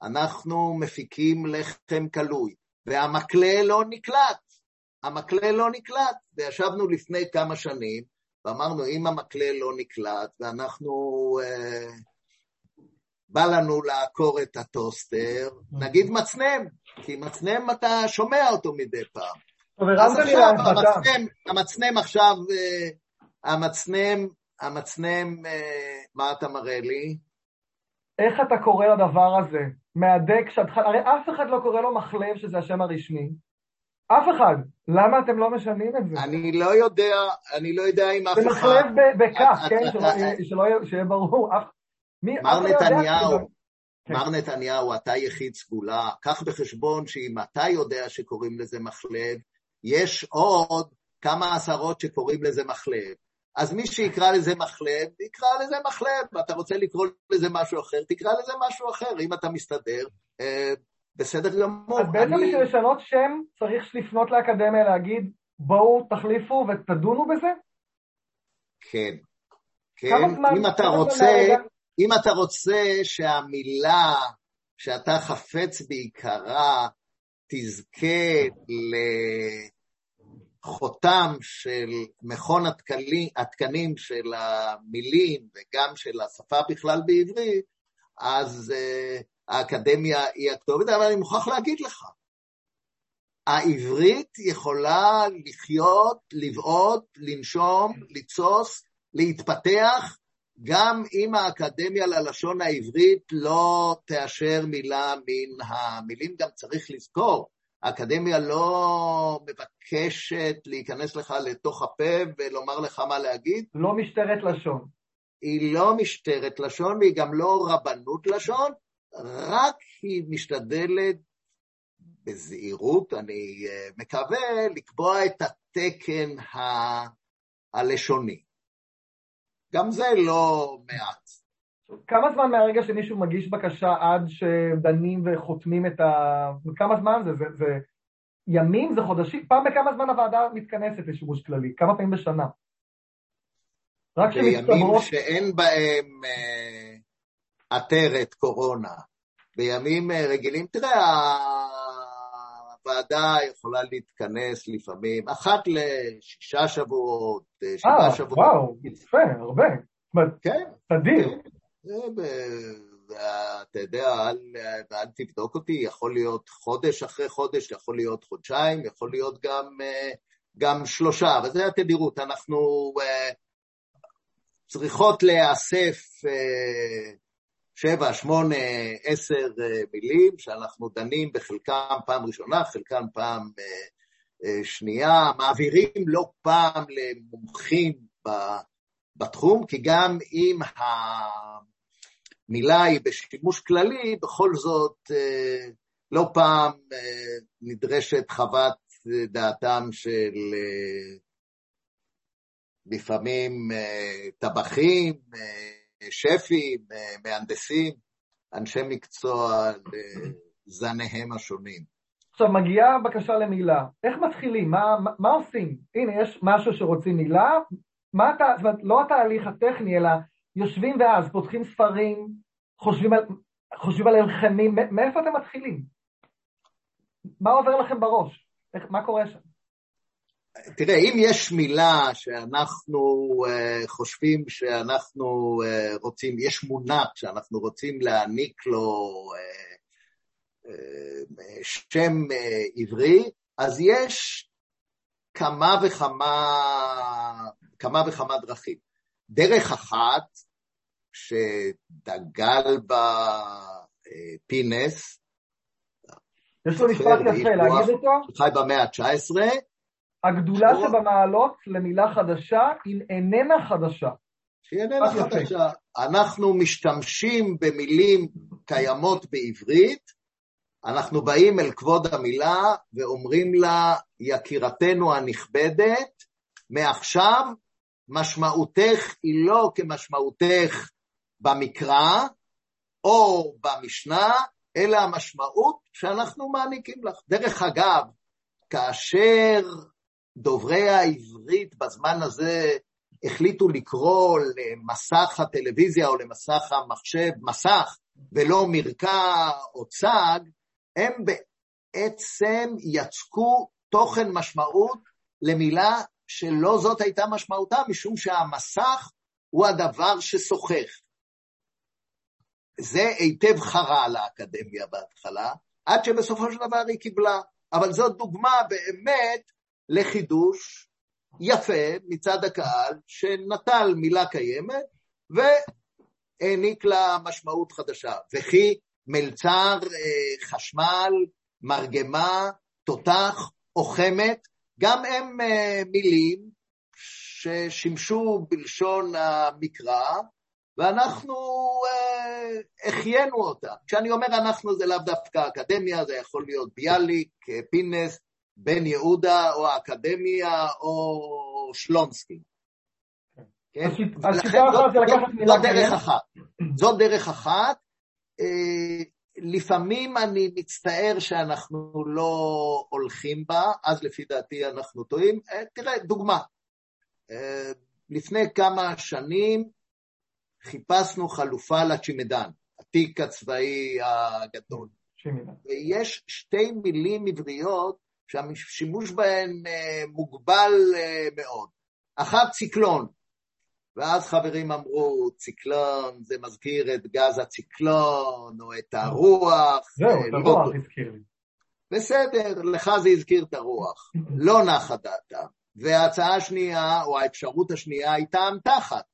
אנחנו מפיקים לחם כלוי, והמקלה לא נקלט, המקלה לא נקלט, וישבנו לפני כמה שנים ואמרנו, אם המקלה לא נקלט ואנחנו... אה, בא לנו לעקור את הטוסטר, נגיד מצנם, כי מצנם אתה שומע אותו מדי פעם. אז עכשיו המצנם, המצנם עכשיו, אה, המצנם, המצנם, אה, מה אתה מראה לי? איך אתה קורא לדבר הזה? מהדק שטחן, הרי אף אחד לא קורא לו מחלב, שזה השם הרשמי. אף אחד. למה אתם לא משנים את זה? אני לא יודע, אני לא יודע אם אף אחד... זה מחלב בכף, כן? שלא יהיה ברור. מר נתניהו, כן. מר נתניהו, אתה יחיד סגולה, קח בחשבון שאם אתה יודע שקוראים לזה מחלב, יש עוד כמה עשרות שקוראים לזה מחלב. אז מי שיקרא לזה מחלב, יקרא לזה מחלב. אתה רוצה לקרוא לזה משהו אחר, תקרא לזה משהו אחר. אם אתה מסתדר, אה, בסדר גמור. אז בעצם אני... בשביל לשנות שם, צריך לפנות לאקדמיה להגיד, בואו תחליפו ותדונו בזה? כן. כן, אם אתה רוצה... אם אתה רוצה שהמילה שאתה חפץ בעיקרה תזכה לחותם של מכון התקנים, התקנים של המילים וגם של השפה בכלל בעברית, אז uh, האקדמיה היא הכתובת, אבל אני מוכרח להגיד לך, העברית יכולה לחיות, לבעוט, לנשום, לתסוס, להתפתח, גם אם האקדמיה ללשון העברית לא תאשר מילה מן המילים, גם צריך לזכור, האקדמיה לא מבקשת להיכנס לך לתוך הפה ולומר לך מה להגיד. לא משטרת לשון. היא לא משטרת לשון והיא גם לא רבנות לשון, רק היא משתדלת בזהירות, אני אה, מקווה, לקבוע את התקן ה... הלשוני. גם זה לא מעט. כמה זמן מהרגע שמישהו מגיש בקשה עד שדנים וחותמים את ה... כמה זמן זה? זה, זה ימים? זה חודשים? פעם בכמה זמן הוועדה מתכנסת לשימוש כללי? כמה פעמים בשנה? רק בימים שאין בהם אה, עטרת קורונה, בימים אה, רגילים, תראה, הוועדה יכולה להתכנס לפעמים אחת לשישה שבועות, אה, שבעה שבועות. אה, וואו, יפה, הרבה. כן. תדיר. ואתה יודע, אל, אל תבדוק אותי, יכול להיות חודש אחרי חודש, יכול להיות חודשיים, יכול להיות גם, אה, גם שלושה, וזה התדירות. אנחנו אה, צריכות להיאסף שבע, שמונה, עשר אה, מילים שאנחנו דנים בחלקם פעם ראשונה, חלקם פעם אה, אה, שנייה, מעבירים לא פעם למומחים בתחום, כי גם אם המילה היא בשימוש כללי, בכל זאת לא פעם נדרשת חוות דעתם של לפעמים טבחים, שפים, מהנדסים, אנשי מקצוע לזניהם השונים. עכשיו, מגיעה בקשה למילה, איך מתחילים? מה, מה, מה עושים? הנה, יש משהו שרוצים מילה, מה אתה, זאת אומרת, לא התהליך הטכני, אלא יושבים ואז פותחים ספרים, חושבים על, חושבים על הלחנים, מאיפה אתם מתחילים? מה עובר לכם בראש? איך, מה קורה שם? תראה, אם יש מילה שאנחנו uh, חושבים שאנחנו uh, רוצים, יש מונח שאנחנו רוצים להעניק לו uh, uh, שם uh, עברי, אז יש כמה וכמה, כמה וכמה דרכים. דרך אחת, שדגל בה uh, פינס, יש לו משפט יפה, להגיד אותו? חי במאה ה-19, הגדולה שבמעלות למילה חדשה היא איננה חדשה. שהיא איננה חדשה. אנחנו משתמשים במילים קיימות בעברית, אנחנו באים אל כבוד המילה ואומרים לה, יקירתנו הנכבדת, מעכשיו משמעותך היא לא כמשמעותך במקרא או במשנה, אלא המשמעות שאנחנו מעניקים לך. דרך אגב, כאשר דוברי העברית בזמן הזה החליטו לקרוא למסך הטלוויזיה או למסך המחשב מסך ולא מרקע או צג, הם בעצם יצקו תוכן משמעות למילה שלא זאת הייתה משמעותה, משום שהמסך הוא הדבר ששוחך. זה היטב חרה לאקדמיה בהתחלה, עד שבסופו של דבר היא קיבלה. אבל זאת דוגמה באמת לחידוש יפה מצד הקהל, שנטל מילה קיימת והעניק לה משמעות חדשה. וכי מלצר, אה, חשמל, מרגמה, תותח או חמת, גם הם אה, מילים ששימשו בלשון המקרא, ואנחנו אה, החיינו אותם. כשאני אומר אנחנו זה לאו דווקא אקדמיה, זה יכול להיות ביאליק, פינס, בן יהודה או האקדמיה או שלונסקי. כן? השיטה אחת זה לקחת מילה דרך אחת. זו דרך אחת. אה, לפעמים אני מצטער שאנחנו לא הולכים בה, אז לפי דעתי אנחנו טועים. אה, תראה, דוגמה. אה, לפני כמה שנים חיפשנו חלופה לצ'ימדן, התיק הצבאי הגדול. ויש שתי מילים עבריות שהשימוש בהן אה, מוגבל אה, מאוד. אחת ציקלון, ואז חברים אמרו, ציקלון, זה מזכיר את גז הציקלון, או את הרוח. זהו, את הרוח הזכיר לי. בסדר, לך זה הזכיר את הרוח. [laughs] לא נחה דעתם. וההצעה השנייה, או האפשרות השנייה, הייתה אמתחת.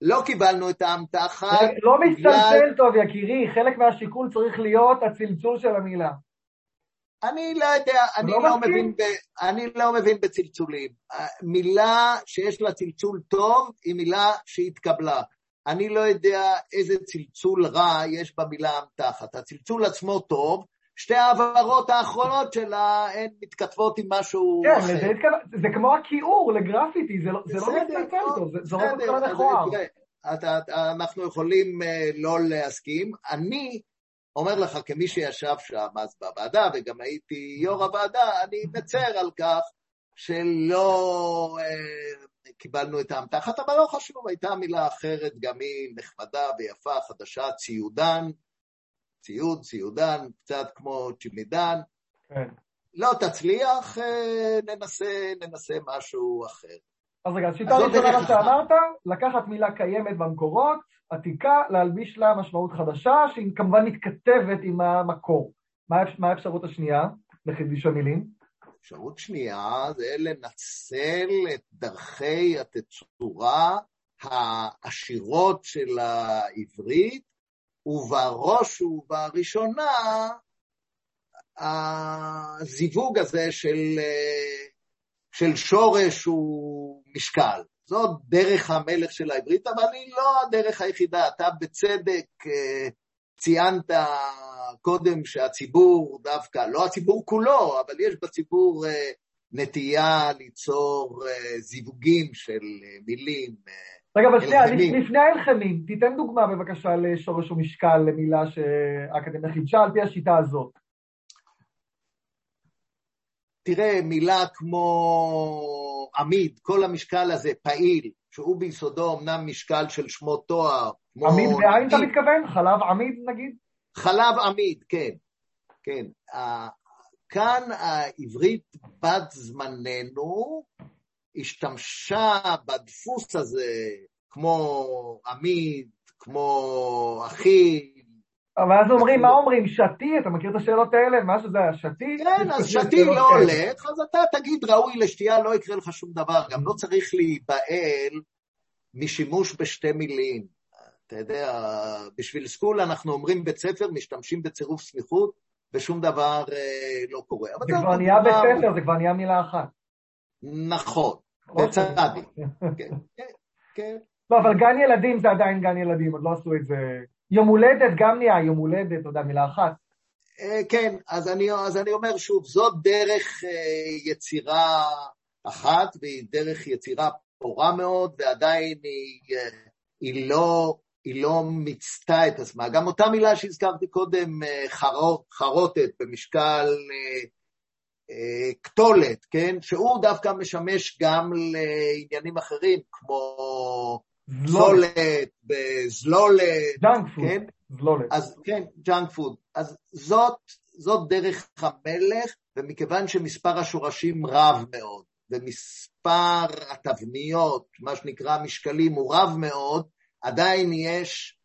לא קיבלנו את האמתחת. לא מצטלצל טוב, יקירי, חלק מהשיקול צריך להיות הצלצול של המילה. אני לא יודע, אני לא לא? מבין ב, אני לא מבין בצלצולים. מילה שיש לה צלצול טוב היא מילה שהתקבלה. אני לא יודע איזה צלצול רע יש במילה אמתחת. הצלצול עצמו טוב, שתי ההעברות האחרונות שלה הן מתכתבות עם משהו כן, אחר. לזה התכוון- זה כמו הכיעור לגרפיטי, זה לא זה לא בסדר, מצטלצל טוב, זה זורק אותך למכוער. אתה- אנחנו יכולים אה, לא להסכים. אני אומר לך, כמי שישב שם אז בוועדה, וגם הייתי יו"ר הוועדה, אני מצר על כך שלא אה, קיבלנו את האמתחת, אבל לא חשוב, הייתה מילה אחרת, גם היא נחמדה ויפה, חדשה, ציודן, ציוד, ציודן, קצת כמו צ'ימידן. כן. לא תצליח, אה, ננסה, ננסה משהו אחר. אז רגע, שיטה זו ראשונה, מה שאמרת, לקחת מילה קיימת במקורות, עתיקה, להלביש לה משמעות חדשה, שהיא כמובן מתכתבת עם המקור. מה מה האפשרות השנייה לחידוש המילים? אפשרות שנייה זה לנצל את דרכי התצורה העשירות של העברית, ובראש ובראשונה הזיווג הזה של, אה, של שורש ומשקל. זאת דרך המלך של העברית, אבל היא לא הדרך היחידה. אתה בצדק אה, ציינת קודם שהציבור דווקא, לא הציבור כולו, אבל יש בציבור אה, נטייה ליצור אה, זיווגים של מילים. רגע, אבל שנייה. לפני האלחמים, תיתן דוגמה בבקשה לשורש ומשקל, למילה שהאקדמיה חידשה על פי השיטה הזאת. תראה, מילה כמו עמיד, כל המשקל הזה פעיל, שהוא ביסודו אמנם משקל של שמות תואר, כמו עמיד בעין אתה מתכוון? חלב עמיד נגיד? חלב עמיד, כן, כן. כאן העברית בת זמננו השתמשה בדפוס הזה, כמו עמיד, כמו אחי, אבל אז אומרים, מה אומרים? שתי? אתה מכיר את השאלות האלה? מה שזה היה? שתי? כן, אז שתי לא. הולך, אז אתה תגיד ראוי לשתייה, לא יקרה לך שום דבר. גם לא צריך להיבהל משימוש בשתי מילים. אתה יודע, בשביל סקול אנחנו אומרים בית ספר, משתמשים בצירוף סמיכות, ושום דבר אה, לא קורה. זה כבר נהיה בית ספר, זה כבר נהיה מילה אחת. נכון, אוקיי. בצדי. [laughs] כן, כן, כן. לא, אבל גן ילדים זה עדיין גן ילדים, עוד לא עשו את זה. יום הולדת גם נהיה יום הולדת, אתה יודע, מילה אחת. אה, כן, אז אני, אז אני אומר שוב, זאת דרך אה, יצירה אחת, והיא דרך יצירה פורה מאוד, ועדיין היא, אה, היא, לא, היא לא מיצתה את עצמה. גם אותה מילה שהזכרתי קודם, חרו, חרוטת במשקל קטולת, כן? שהוא דווקא משמש גם לעניינים אחרים, כמו זלולת, זולת, בזלולת, junk food, כן? זלולת. אז כן, junk food. אז זאת, זאת דרך המלך, ומכיוון שמספר השורשים רב מאוד, ומספר התבניות, מה שנקרא משקלים, הוא רב מאוד, עדיין יש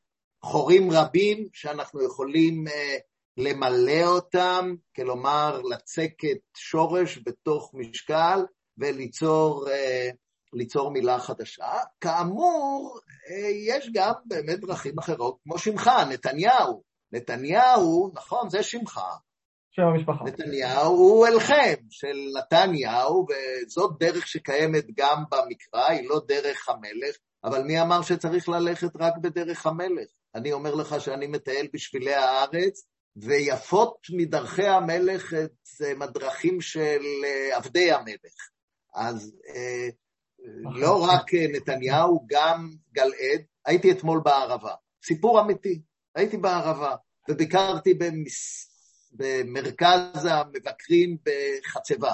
חורים רבים שאנחנו יכולים אה, למלא אותם, כלומר לצקת שורש בתוך משקל וליצור אה, ליצור מילה חדשה. כאמור, אה, יש גם באמת דרכים אחרות, כמו שמך, נתניהו. נתניהו, נכון, זה שמך. שם המשפחה. נתניהו הוא אלחם של נתניהו, וזאת דרך שקיימת גם במקרא, היא לא דרך המלך, אבל מי אמר שצריך ללכת רק בדרך המלך? אני אומר לך שאני מטייל בשבילי הארץ, ויפות מדרכי המלך את אה, הדרכים של אה, עבדי המלך. אז לא רק אה, נתניהו, גם גלעד. הייתי אתמול בערבה, סיפור אמיתי. הייתי בערבה, וביקרתי במס... במרכז המבקרים בחצבה,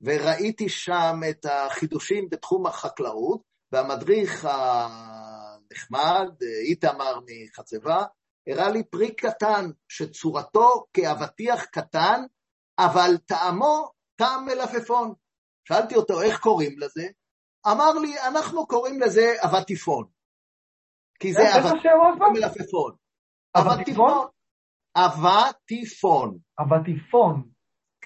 וראיתי שם את החידושים בתחום החקלאות, והמדריך הנחמד, איתמר מחצבה, הראה לי פרי קטן, שצורתו כאבטיח קטן, אבל טעמו טעם מלפפון. שאלתי אותו, איך קוראים לזה? אמר לי, אנחנו קוראים לזה אבטיפון. כי זה. אבטיפון? אבטיפון. אבטיפון. אבטיפון.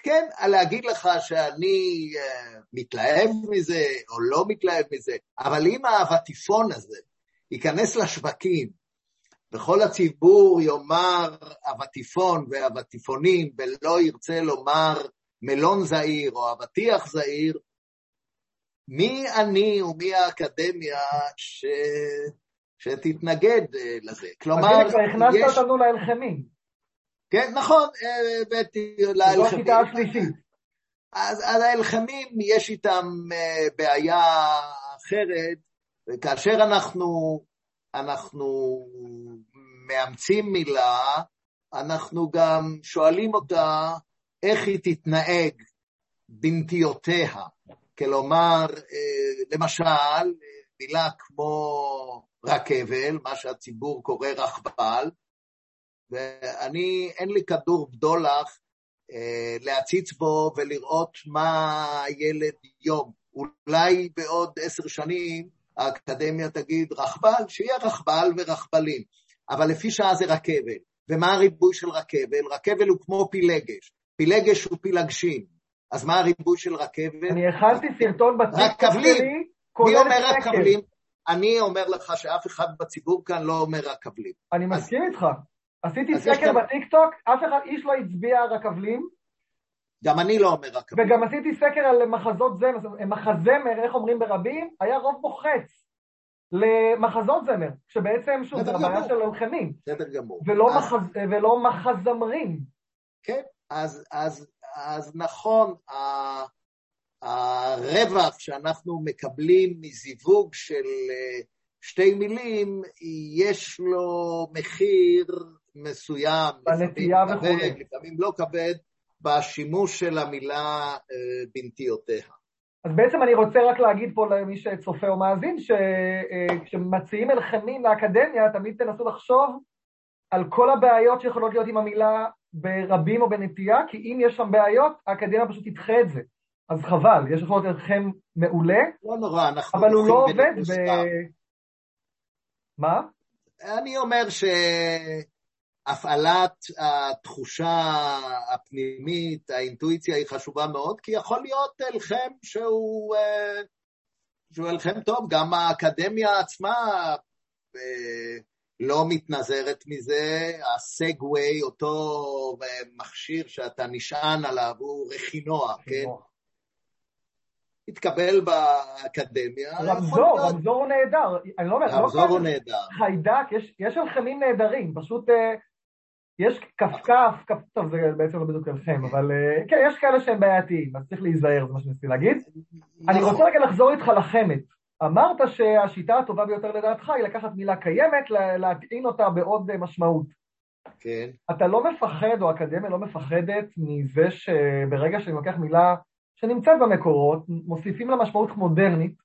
כן, להגיד לך שאני uh, מתלהב מזה או לא מתלהב מזה, אבל אם האבטיפון הזה ייכנס לשווקים וכל הציבור יאמר אבטיפון ואבטיפונים ולא ירצה לומר מלון זעיר או אבטיח זעיר, מי אני ומי האקדמיה ש... שתתנגד אה, לזה? כלומר, אז הנה הכנסת אותנו לאלחמים. כן, נכון, הבאתי לאלחמים. זו השיטה השלישית. אז, אז האלחמים, יש איתם אה, בעיה אחרת, וכאשר אנחנו, אנחנו מאמצים מילה, אנחנו גם שואלים אותה איך היא תתנהג בנטיותיה. כלומר, אה, למשל, מילה כמו רכבל, מה שהציבור קורא רכבל, ואני, אין לי כדור בדולח אה, להציץ בו ולראות מה הילד יום. אולי בעוד עשר שנים האקדמיה תגיד רכבל, שיהיה רכבל ורכבלים, אבל לפי שעה זה רכבל. ומה הריבוי של רכבל? רכבל הוא כמו פילגש, פילגש הוא פילגשים, אז מה הריבוי של רכבל? אני הכנתי סרטון בטיקטוק שלי, מי אומר רכבלים? אני אומר לך שאף אחד בציבור כאן לא אומר רכבלים. אני מסכים איתך. עשיתי סקר בטיקטוק, אף אחד, איש לא הצביע רכבלים. גם אני לא אומר רכבלים. וגם עשיתי סקר על מחזות זמר, מחזמר, איך אומרים ברבים, היה רוב מוחץ למחזות זמר, שבעצם, שוב, זה הבעיה של הלחמים. בסדר גמור. ולא, אז... מחז... ולא מחזמרים. כן, אז, אז, אז נכון, הרווח שאנחנו מקבלים מזיווג של אה, שתי מילים, יש לו מחיר מסוים, בנטייה וכו'. לפעמים לא כבד, בשימוש של המילה אה, בנטיותיה. אז בעצם אני רוצה רק להגיד פה למי שצופה או מאזין, שכשמציעים אה, אלחמים לאקדמיה, תמיד תנסו לחשוב על כל הבעיות שיכולות להיות עם המילה ברבים או בנטייה, כי אם יש שם בעיות, האקדמיה פשוט תדחה את זה. אז חבל, יש יכול להיות אלחם מעולה, לא נורא, אנחנו אבל הוא לא עובד ב... מה? אני אומר ש... הפעלת התחושה הפנימית, האינטואיציה היא חשובה מאוד, כי יכול להיות אלחם שהוא, אה, שהוא אלחם טוב, גם האקדמיה עצמה אה, לא מתנזרת מזה, הסגווי, אותו מכשיר שאתה נשען עליו, הוא רכינוע, כן? התקבל באקדמיה. רמזור, רמזור הוא נהדר. אני לא אומר, לא רמזור הוא נהדר. חיידק, יש אלחמים נהדרים, פשוט אה, יש כפכף, טוב זה בעצם לא בדיוק עליכם, אבל אה, כן, יש כאלה שהם בעייתיים, אז צריך להיזהר, זה מה שניסיתי להגיד. אני נכון. רוצה רגע לחזור איתך לחמד. אמרת שהשיטה הטובה ביותר לדעתך היא לקחת מילה קיימת, להטעין אותה בעוד משמעות. כן. אתה לא מפחד, או האקדמיה לא מפחדת מזה שברגע שאני לוקח מילה שנמצאת במקורות, מוסיפים לה משמעות מודרנית,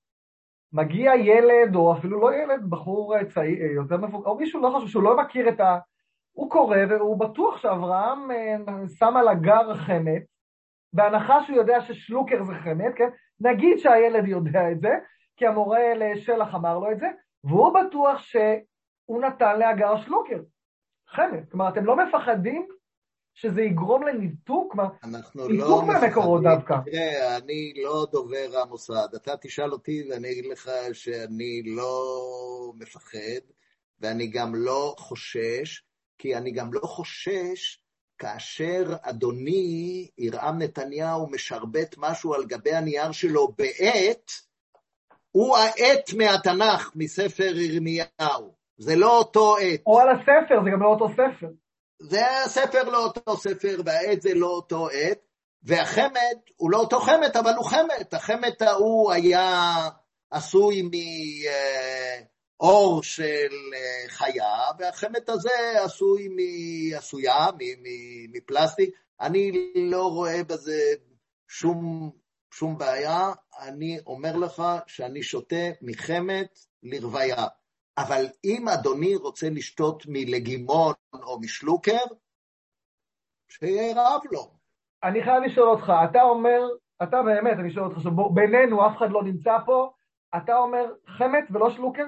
מגיע ילד, או אפילו לא ילד, בחור צעיר, יותר מבוגר, או מישהו לא חשוב, שהוא לא מכיר את ה... הוא קורא והוא בטוח שאברהם אה, שם על הגר חמד, בהנחה שהוא יודע ששלוקר זה חמד, כן? נגיד שהילד יודע את זה, כי המורה לשלח אמר לו את זה, והוא בטוח שהוא נתן להגר שלוקר, חמד. כלומר, אתם לא מפחדים שזה יגרום לניתוק? אנחנו לא מהמקורות דווקא. תראה, אני לא דובר המוסד. אתה תשאל אותי ואני אגיד לך שאני לא מפחד, ואני גם לא חושש, כי אני גם לא חושש כאשר אדוני ירעם נתניהו משרבט משהו על גבי הנייר שלו בעט, הוא העט מהתנ"ך, מספר ירמיהו. זה לא אותו עט. או על הספר, זה גם לא אותו ספר. זה הספר לא אותו ספר, והעט זה לא אותו עט, והחמד הוא לא אותו חמד, אבל הוא חמד. החמד ההוא היה עשוי מ... אה, של אה, חיה, והחמת הזה עשוי מ... עשויה מ... מ... מפלסטיק. אני לא רואה בזה שום, שום בעיה, אני אומר לך שאני שותה מחמת לרוויה. אבל אם אדוני רוצה לשתות מלגימון או משלוקר, שיהיה רעב לו. אני חייב לשאול אותך, אתה אומר, אתה באמת, אני שואל אותך, בינינו אף אחד לא נמצא פה, אתה אומר חמת ולא שלוקר?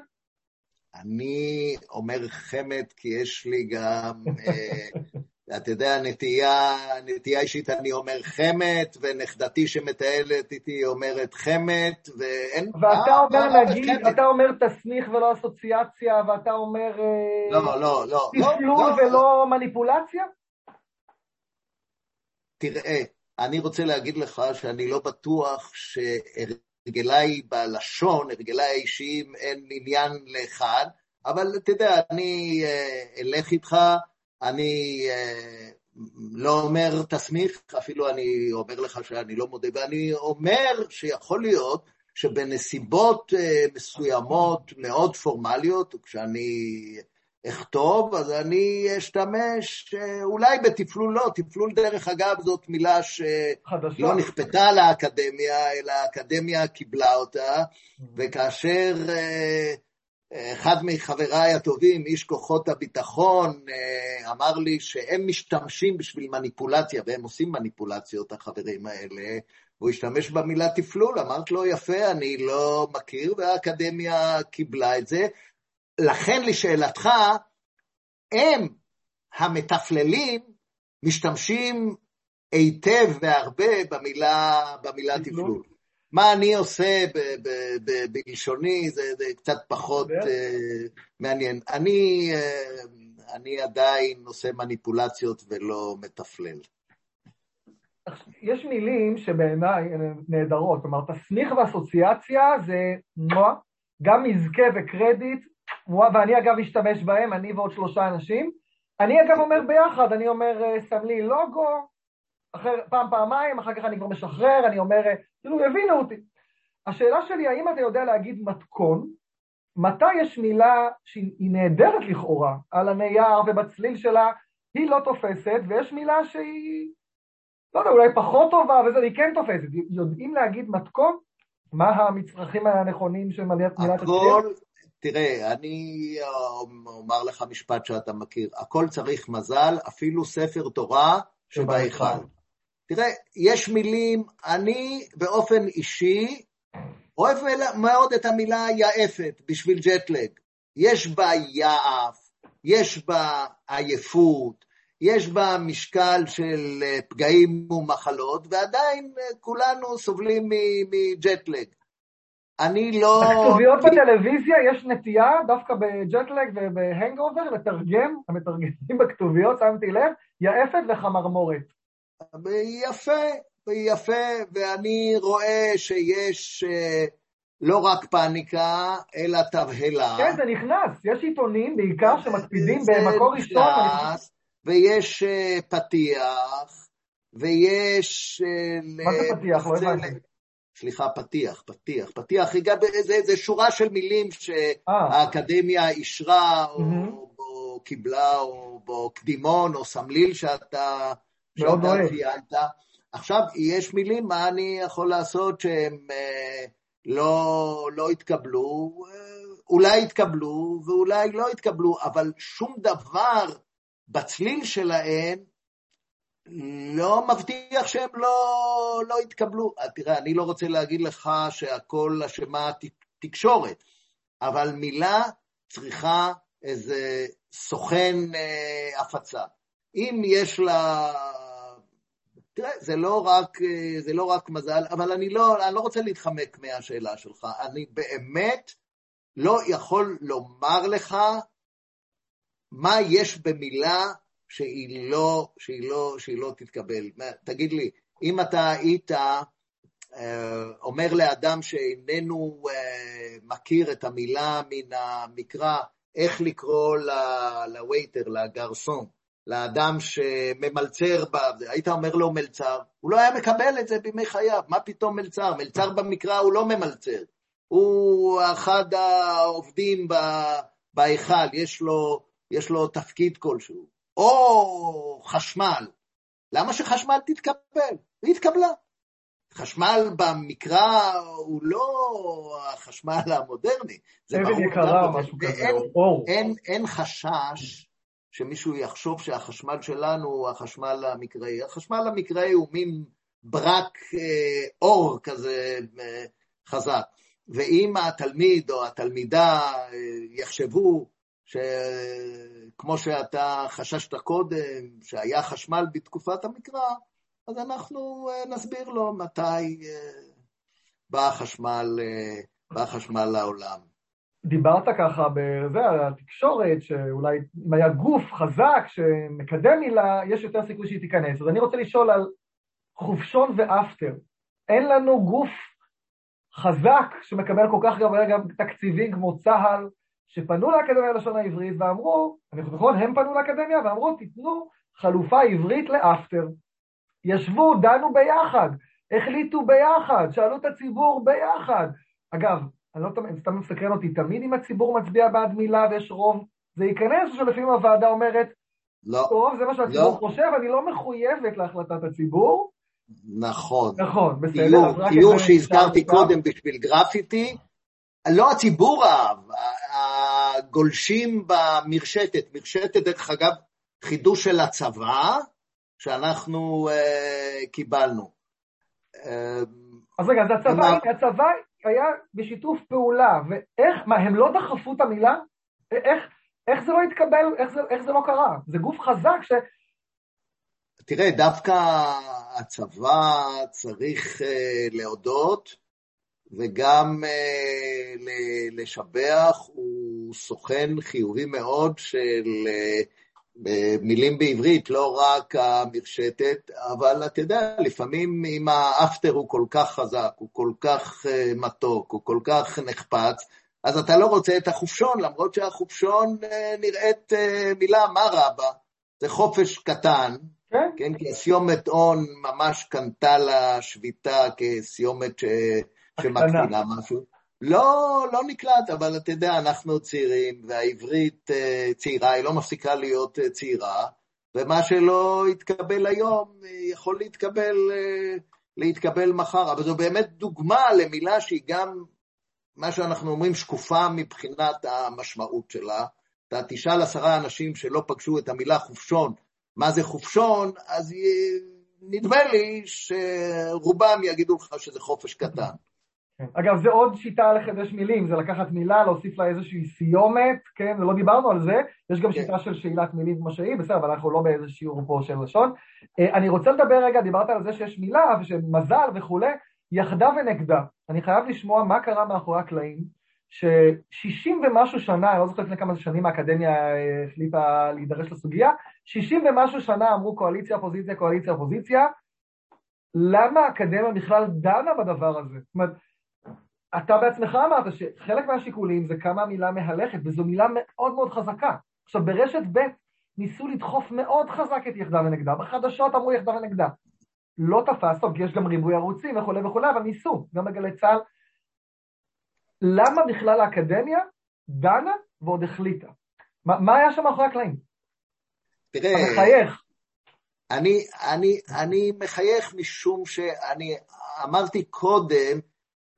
אני אומר חמד כי יש לי גם אה, אתה יודע, נטייה, נטייה אישית אני אומר חמת, ונכדתי שמטיילת איתי אומרת חמת, ואין... ואתה מה, אומר מה נגיד, חמת. אתה אומר תסמיך ולא אסוציאציה, ואתה אומר... לא, לא, לא. לא, תפלול לא, ולא לא. מניפולציה? תראה, אני רוצה להגיד לך שאני לא בטוח שהרגליי בלשון, הרגליי האישיים, אין עניין לאחד, אבל אתה יודע, אני אה, אלך איתך, אני אה, לא אומר תסמיך, אפילו אני אומר לך שאני לא מודה, ואני אומר שיכול להיות שבנסיבות אה, מסוימות מאוד פורמליות, כשאני אכתוב, אז אני אשתמש אולי בתפלול לא, תפלול דרך אגב זאת מילה שלא נכפתה לאקדמיה, אלא האקדמיה קיבלה אותה, mm-hmm. וכאשר אחד מחבריי הטובים, איש כוחות הביטחון, אמר לי שהם משתמשים בשביל מניפולציה, והם עושים מניפולציות, החברים האלה, והוא השתמש במילה תפלול, אמרת לו, יפה, אני לא מכיר, והאקדמיה קיבלה את זה. לכן לשאלתך, הם, המתפללים, משתמשים היטב והרבה במילה, במילה תפלול. מה אני עושה בלשוני זה, זה קצת פחות uh, מעניין. אני, uh, אני עדיין עושה מניפולציות ולא מתפלל. יש מילים שבעיניי הן נהדרות, כלומר תסמיך ואסוציאציה זה מואה, גם מזכה וקרדיט, מואה, ואני אגב אשתמש בהם, אני ועוד שלושה אנשים. אני אגב אומר ביחד, אני אומר, אה, שם לי לוגו, אחר, פעם, פעמיים, אחר כך אני כבר משחרר, אני אומר, כאילו, הבינו אותי. השאלה שלי, האם אתה יודע להגיד מתכון, מתי יש מילה שהיא נהדרת לכאורה, על הנייר ובצליל שלה, היא לא תופסת, ויש מילה שהיא, לא יודע, אולי פחות טובה, וזה, היא כן תופסת. יודעים להגיד מתכון? מה המצרכים הנכונים של מילת הצליל? הכל, תראה, אני אומר לך משפט שאתה מכיר, הכל צריך מזל, אפילו ספר תורה שבהיכל. תראה, יש מילים, אני באופן אישי אוהב מאוד את המילה יעפת בשביל ג'טלג. יש בה יעף, יש בה עייפות, יש בה משקל של אה, פגעים ומחלות, ועדיין אה, כולנו סובלים מג'טלג. אני לא... בכתוביות בטלוויזיה יש נטייה, דווקא בג'טלג ובהנגאובר, לתרגם, המתרגמים בכתוביות, שמתי לב, יעפת וחמרמורת. יפה, יפה, ואני רואה שיש אה, לא רק פאניקה, אלא תבהלה. כן, זה נכנס. יש עיתונים, בעיקר, שמקפידים במקור ראשון. ויש אה, פתיח, ויש... אה, מה זה פתיח? לא הבנתי. סליחה, פתיח, פתיח. פתיח, זה, זה שורה של מילים שהאקדמיה אישרה, או, mm-hmm. או קיבלה, או, או קדימון, או סמליל שאתה... מאוד אוהב. ציינת. עכשיו, יש מילים, מה אני יכול לעשות שהם אה, לא, לא התקבלו, אה, אולי התקבלו ואולי לא התקבלו, אבל שום דבר בצליל שלהם לא מבטיח שהם לא, לא יתקבלו. תראה, אני לא רוצה להגיד לך שהכל אשמה תקשורת, אבל מילה צריכה איזה סוכן אה, הפצה. אם יש לה תראה, זה לא רק, אה, זה לא רק מזל, אבל אני לא, אני לא רוצה להתחמק מהשאלה שלך. אני באמת לא יכול לומר לך מה יש במילה שהיא לא, שהיא לא, שהיא לא תתקבל. תגיד לי, אם אתה היית אה, אומר לאדם שאיננו אה, מכיר את המילה מן המקרא, איך לקרוא לווייטר, לגרסון, לאדם שממלצר, ב... היית אומר לו מלצר, הוא לא היה מקבל את זה בימי חייו, מה פתאום מלצר? מלצר במקרא הוא לא ממלצר, הוא אחד העובדים בהיכל, יש לו, יש לו תפקיד כלשהו, או חשמל, למה שחשמל תתקבל? היא התקבלה. חשמל במקרא הוא לא החשמל המודרני, זה. אבן יקרה משהו כזה, או אין, אין חשש שמישהו יחשוב שהחשמל שלנו הוא החשמל המקראי. החשמל המקראי הוא מין ברק אה, אור כזה אה, חזק. ואם התלמיד או התלמידה אה, יחשבו שכמו שאתה חששת קודם, שהיה חשמל בתקופת המקרא, אז אנחנו אה, נסביר לו מתי אה, בא החשמל, בא החשמל לעולם. דיברת ככה בזה, על התקשורת, שאולי אם היה גוף חזק שמקדם מילה, יש יותר סיכוי שהיא תיכנס. אז אני רוצה לשאול על חופשון ואפטר. אין לנו גוף חזק שמקבל כל כך הרבה גם תקציבים כמו צה"ל, שפנו לאקדמיה ללשון העברית ואמרו, אני חושב נכון, הם פנו לאקדמיה ואמרו, תיתנו חלופה עברית לאפטר. ישבו, דנו ביחד, החליטו ביחד, שאלו את הציבור ביחד. אגב, אני לא תמיד, סתם מסקרן אותי, תמיד אם הציבור מצביע בעד מילה ויש רוב, זה ייכנס, או שלפעמים הוועדה אומרת, לא. טוב, זה מה שהציבור לא. חושב, אני לא מחויבת להחלטת הציבור. נכון. נכון, בסדר. תיאור, תיאור שהזכרתי קודם בשביל גרפיטי, לא הציבור אהב, הגולשים במרשתת, מרשתת דרך אגב חידוש של הצבא שאנחנו uh, קיבלנו. Uh, אז רגע, אז הצבא? הנה, הצבא היה בשיתוף פעולה, ואיך, מה, הם לא דחפו את המילה? איך, איך זה לא התקבל, איך זה, איך זה לא קרה? זה גוף חזק ש... תראה, דווקא הצבא צריך uh, להודות וגם ל- לשבח, הוא סוכן חיובי מאוד של uh, מילים בעברית, לא רק המרשתת, אבל אתה יודע, לפעמים אם האפטר הוא כל כך חזק, הוא כל כך uh, מתוק, הוא כל כך נחפץ, אז אתה לא רוצה את החופשון, למרות שהחופשון uh, נראית uh, מילה, מה רע בה? זה חופש קטן, כן? כן, כי הסיומת און ממש קנתה לה שביתה כסיומת ש... שמקטינה משהו. לא, לא נקלט, אבל אתה יודע, אנחנו צעירים, והעברית אה, צעירה, היא לא מפסיקה להיות אה, צעירה, ומה שלא יתקבל היום אה, יכול להתקבל, להתקבל מחר. אבל זו באמת דוגמה למילה שהיא גם, מה שאנחנו אומרים, שקופה מבחינת המשמעות שלה. אתה תשאל עשרה אנשים שלא פגשו את המילה חופשון, מה זה חופשון, אז נדמה לי שרובם יגידו לך שזה חופש קטן. כן. אגב, זה עוד שיטה לחדש מילים, זה לקחת מילה, להוסיף לה איזושהי סיומת, כן? ולא דיברנו על זה, יש גם כן. שיטה של שאלת מילים כמו שהיא, בסדר, אבל אנחנו לא באיזה שיעור פה של לשון. אה, אני רוצה לדבר רגע, דיברת על זה שיש מילה, ושמזל וכולי, יחדה ונגדה. אני חייב לשמוע מה קרה מאחורי הקלעים, ששישים ומשהו שנה, אני לא זוכר לפני כמה שנים האקדמיה אה, החליטה להידרש לסוגיה, שישים ומשהו שנה אמרו קואליציה, אופוזיציה, קואליציה, אופוזיציה, למה האקדמיה בכלל דנה בדבר הזה? זאת אומרת, אתה בעצמך אמרת שחלק מהשיקולים זה כמה המילה מהלכת, וזו מילה מאוד מאוד חזקה. עכשיו, ברשת ב' ניסו לדחוף מאוד חזק את יחדה ונגדה, בחדשות אמרו יחדה ונגדה. לא תפס, טוב, כי יש גם ריבוי ערוצים וכולי וכולי, אבל ניסו, גם בגלי צה"ל. למה בכלל האקדמיה דנה ועוד החליטה? מה, מה היה שם מאחורי הקלעים? תראה, אתה מחייך. אני, אני, אני מחייך משום שאני אמרתי קודם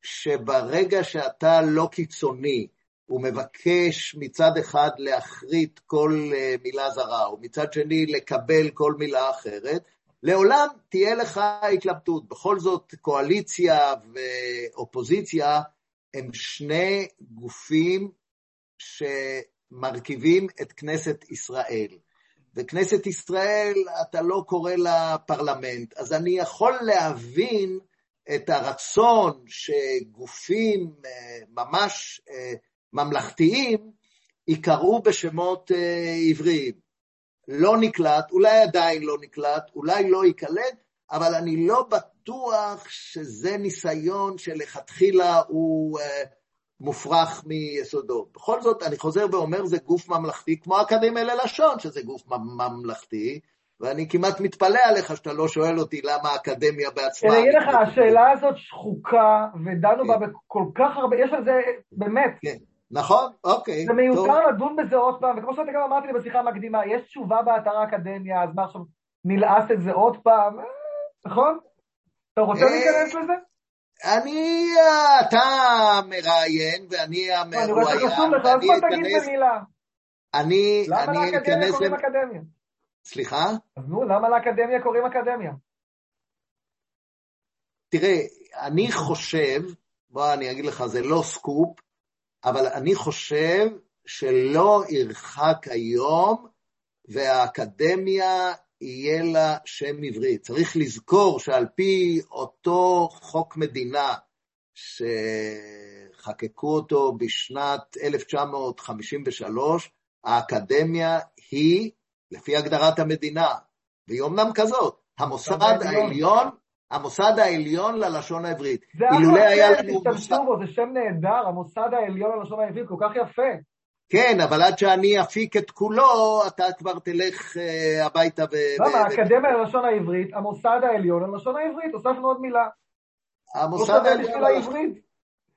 שברגע שאתה לא קיצוני, הוא מבקש מצד אחד להחריט כל אה, מילה זרה, ומצד שני לקבל כל מילה אחרת, לעולם תהיה לך התלבטות. בכל זאת, קואליציה ואופוזיציה הם שני גופים שמרכיבים את כנסת ישראל. וכנסת ישראל, אתה לא קורא לה פרלמנט, אז אני יכול להבין את הרצון שגופים אה, ממש אה, ממלכתיים ייקראו בשמות אה, עבריים. לא נקלט, אולי עדיין לא נקלט, אולי לא ייקלט, אבל אני לא בטוח שזה ניסיון שלכתחילה הוא מופרך מיסודו. בכל זאת, אני חוזר ואומר, זה גוף ממלכתי, כמו האקדמיה ללשון, שזה גוף ממלכתי, ואני כמעט מתפלא עליך שאתה לא שואל אותי למה האקדמיה בעצמה... אני אגיד לך, השאלה הזאת שחוקה, ודנו בה בכל כך הרבה, יש על זה, באמת. כן, נכון, אוקיי. זה מיותר לדון בזה עוד פעם, וכמו שאתה גם אמרתי לי בשיחה המקדימה, יש תשובה באתר האקדמיה, אז מה עכשיו, נלעס את זה עוד פעם, נכון? אתה רוצה להיכנס לזה? אני, אתה מראיין ואני המרואיין. אני רואה שחשוב לך, אז בוא תגיד במילה. אני, למה לאקדמיה קוראים אקדמיה? סליחה? אז נו, למה לאקדמיה קוראים אקדמיה? תראה, אני חושב, בוא אני אגיד לך, זה לא סקופ, אבל אני חושב שלא ירחק היום והאקדמיה יהיה לה שם עברי. צריך לזכור שעל פי אותו חוק מדינה שחקקו אותו בשנת 1953, האקדמיה היא, לפי הגדרת המדינה, והיא אמנם כזאת, המוסד העליון, המוסד העליון ללשון העברית. זה אחלה שם, תשתמשו בו, זה שם נהדר, המוסד העליון ללשון העברית, כל כך יפה. כן, אבל עד שאני אפיק את כולו, אתה כבר תלך uh, הביתה ו... למה? האקדמיה ללשון העברית, המוסד העליון ללשון העברית, הוספנו עוד מילה. המוסד העליון ללשון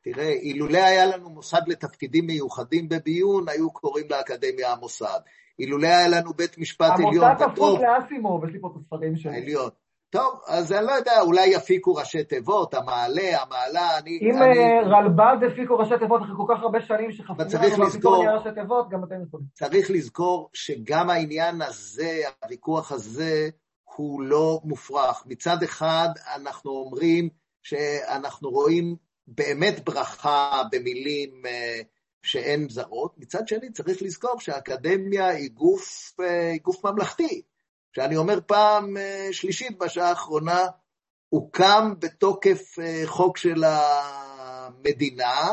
תראה, אילולא היה לנו מוסד לתפקידים מיוחדים בביון, היו קוראים לאקדמיה המוסד. אילולא היה לנו בית משפט עליון... המוסד הפוך לאסימוב, יש לי פה את הספרים שלי. העליון. טוב, אז אני לא יודע, אולי יפיקו ראשי תיבות, המעלה, המעלה, אני... אם אני... אה, רלב"ד הפיקו ראשי תיבות אחרי כל כך הרבה שנים שחפרו לנו והפיקו ראשי תיבות, גם אתם יכולים. צריך לזכור שגם העניין הזה, הוויכוח הזה, הוא לא מופרך. מצד אחד, אנחנו אומרים שאנחנו רואים באמת ברכה במילים אה, שהן זרות, מצד שני צריך לזכור שהאקדמיה היא גוף, אה, היא גוף ממלכתי. שאני אומר פעם אה, שלישית בשעה האחרונה, הוקם בתוקף אה, חוק של המדינה,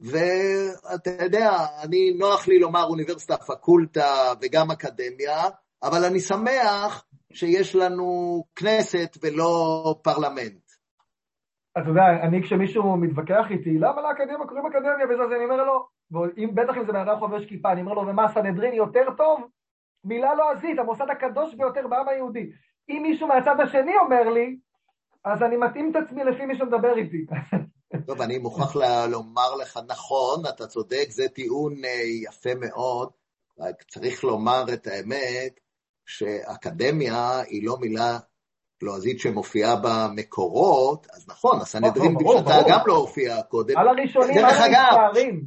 ואתה יודע, אני, נוח לי לומר אוניברסיטה, פקולטה וגם אקדמיה, אבל אני שמח שיש לנו כנסת ולא פרלמנט. אתה יודע, אני כשמישהו מתווכח איתי, למה לאקדמיה קוראים אקדמיה וזה, אז אני אומר לו, ואם בטח אם זה בן אדם חובש כיפה, אני אומר לו, ומה, סנהדרין יותר טוב? מילה לועזית, לא המוסד הקדוש ביותר בעם היהודי. אם מישהו מהצד השני אומר לי, אז אני מתאים את עצמי לפי מי שמדבר איתי. [laughs] טוב, אני מוכרח לומר לך, נכון, אתה צודק, זה טיעון אה, יפה מאוד, רק צריך לומר את האמת, שאקדמיה היא לא מילה לועזית שמופיעה במקורות, אז נכון, הסנהדרין בשעתה גם לא הופיע קודם. על הראשונים, על המספרים.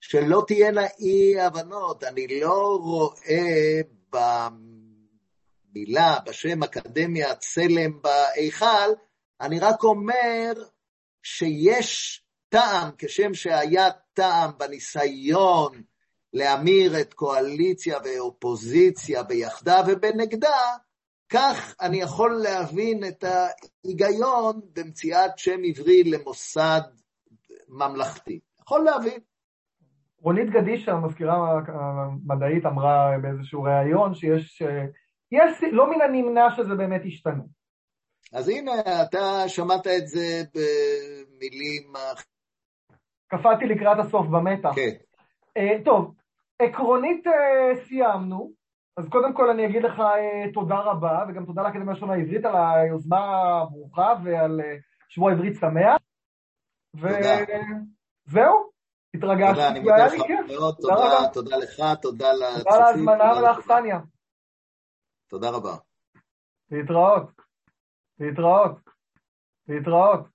שלא תהיינה אי הבנות, אני לא רואה במילה, בשם אקדמיה צלם בהיכל, אני רק אומר שיש טעם, כשם שהיה טעם בניסיון להמיר את קואליציה ואופוזיציה ביחדה ובנגדה, כך אני יכול להבין את ההיגיון במציאת שם עברי למוסד ממלכתי. יכול להבין. רונית גדישה, המזכירה המדעית, אמרה באיזשהו ראיון שיש, יש, לא מן הנמנע שזה באמת ישתנה. אז הנה, אתה שמעת את זה במילים... קפאתי לקראת הסוף במתח. כן. Uh, טוב, עקרונית uh, סיימנו, אז קודם כל אני אגיד לך uh, תודה רבה, וגם תודה לאקדמיה לשון העברית על היוזמה הברוכה ועל uh, שבוע עברית שמח. וזהו. התרגשתי, תודה, אני מודה לך מאוד, תודה, תודה לך, תודה לצופים. תודה על ההזמנה ולאכסניה. תודה רבה. להתראות, להתראות, להתראות.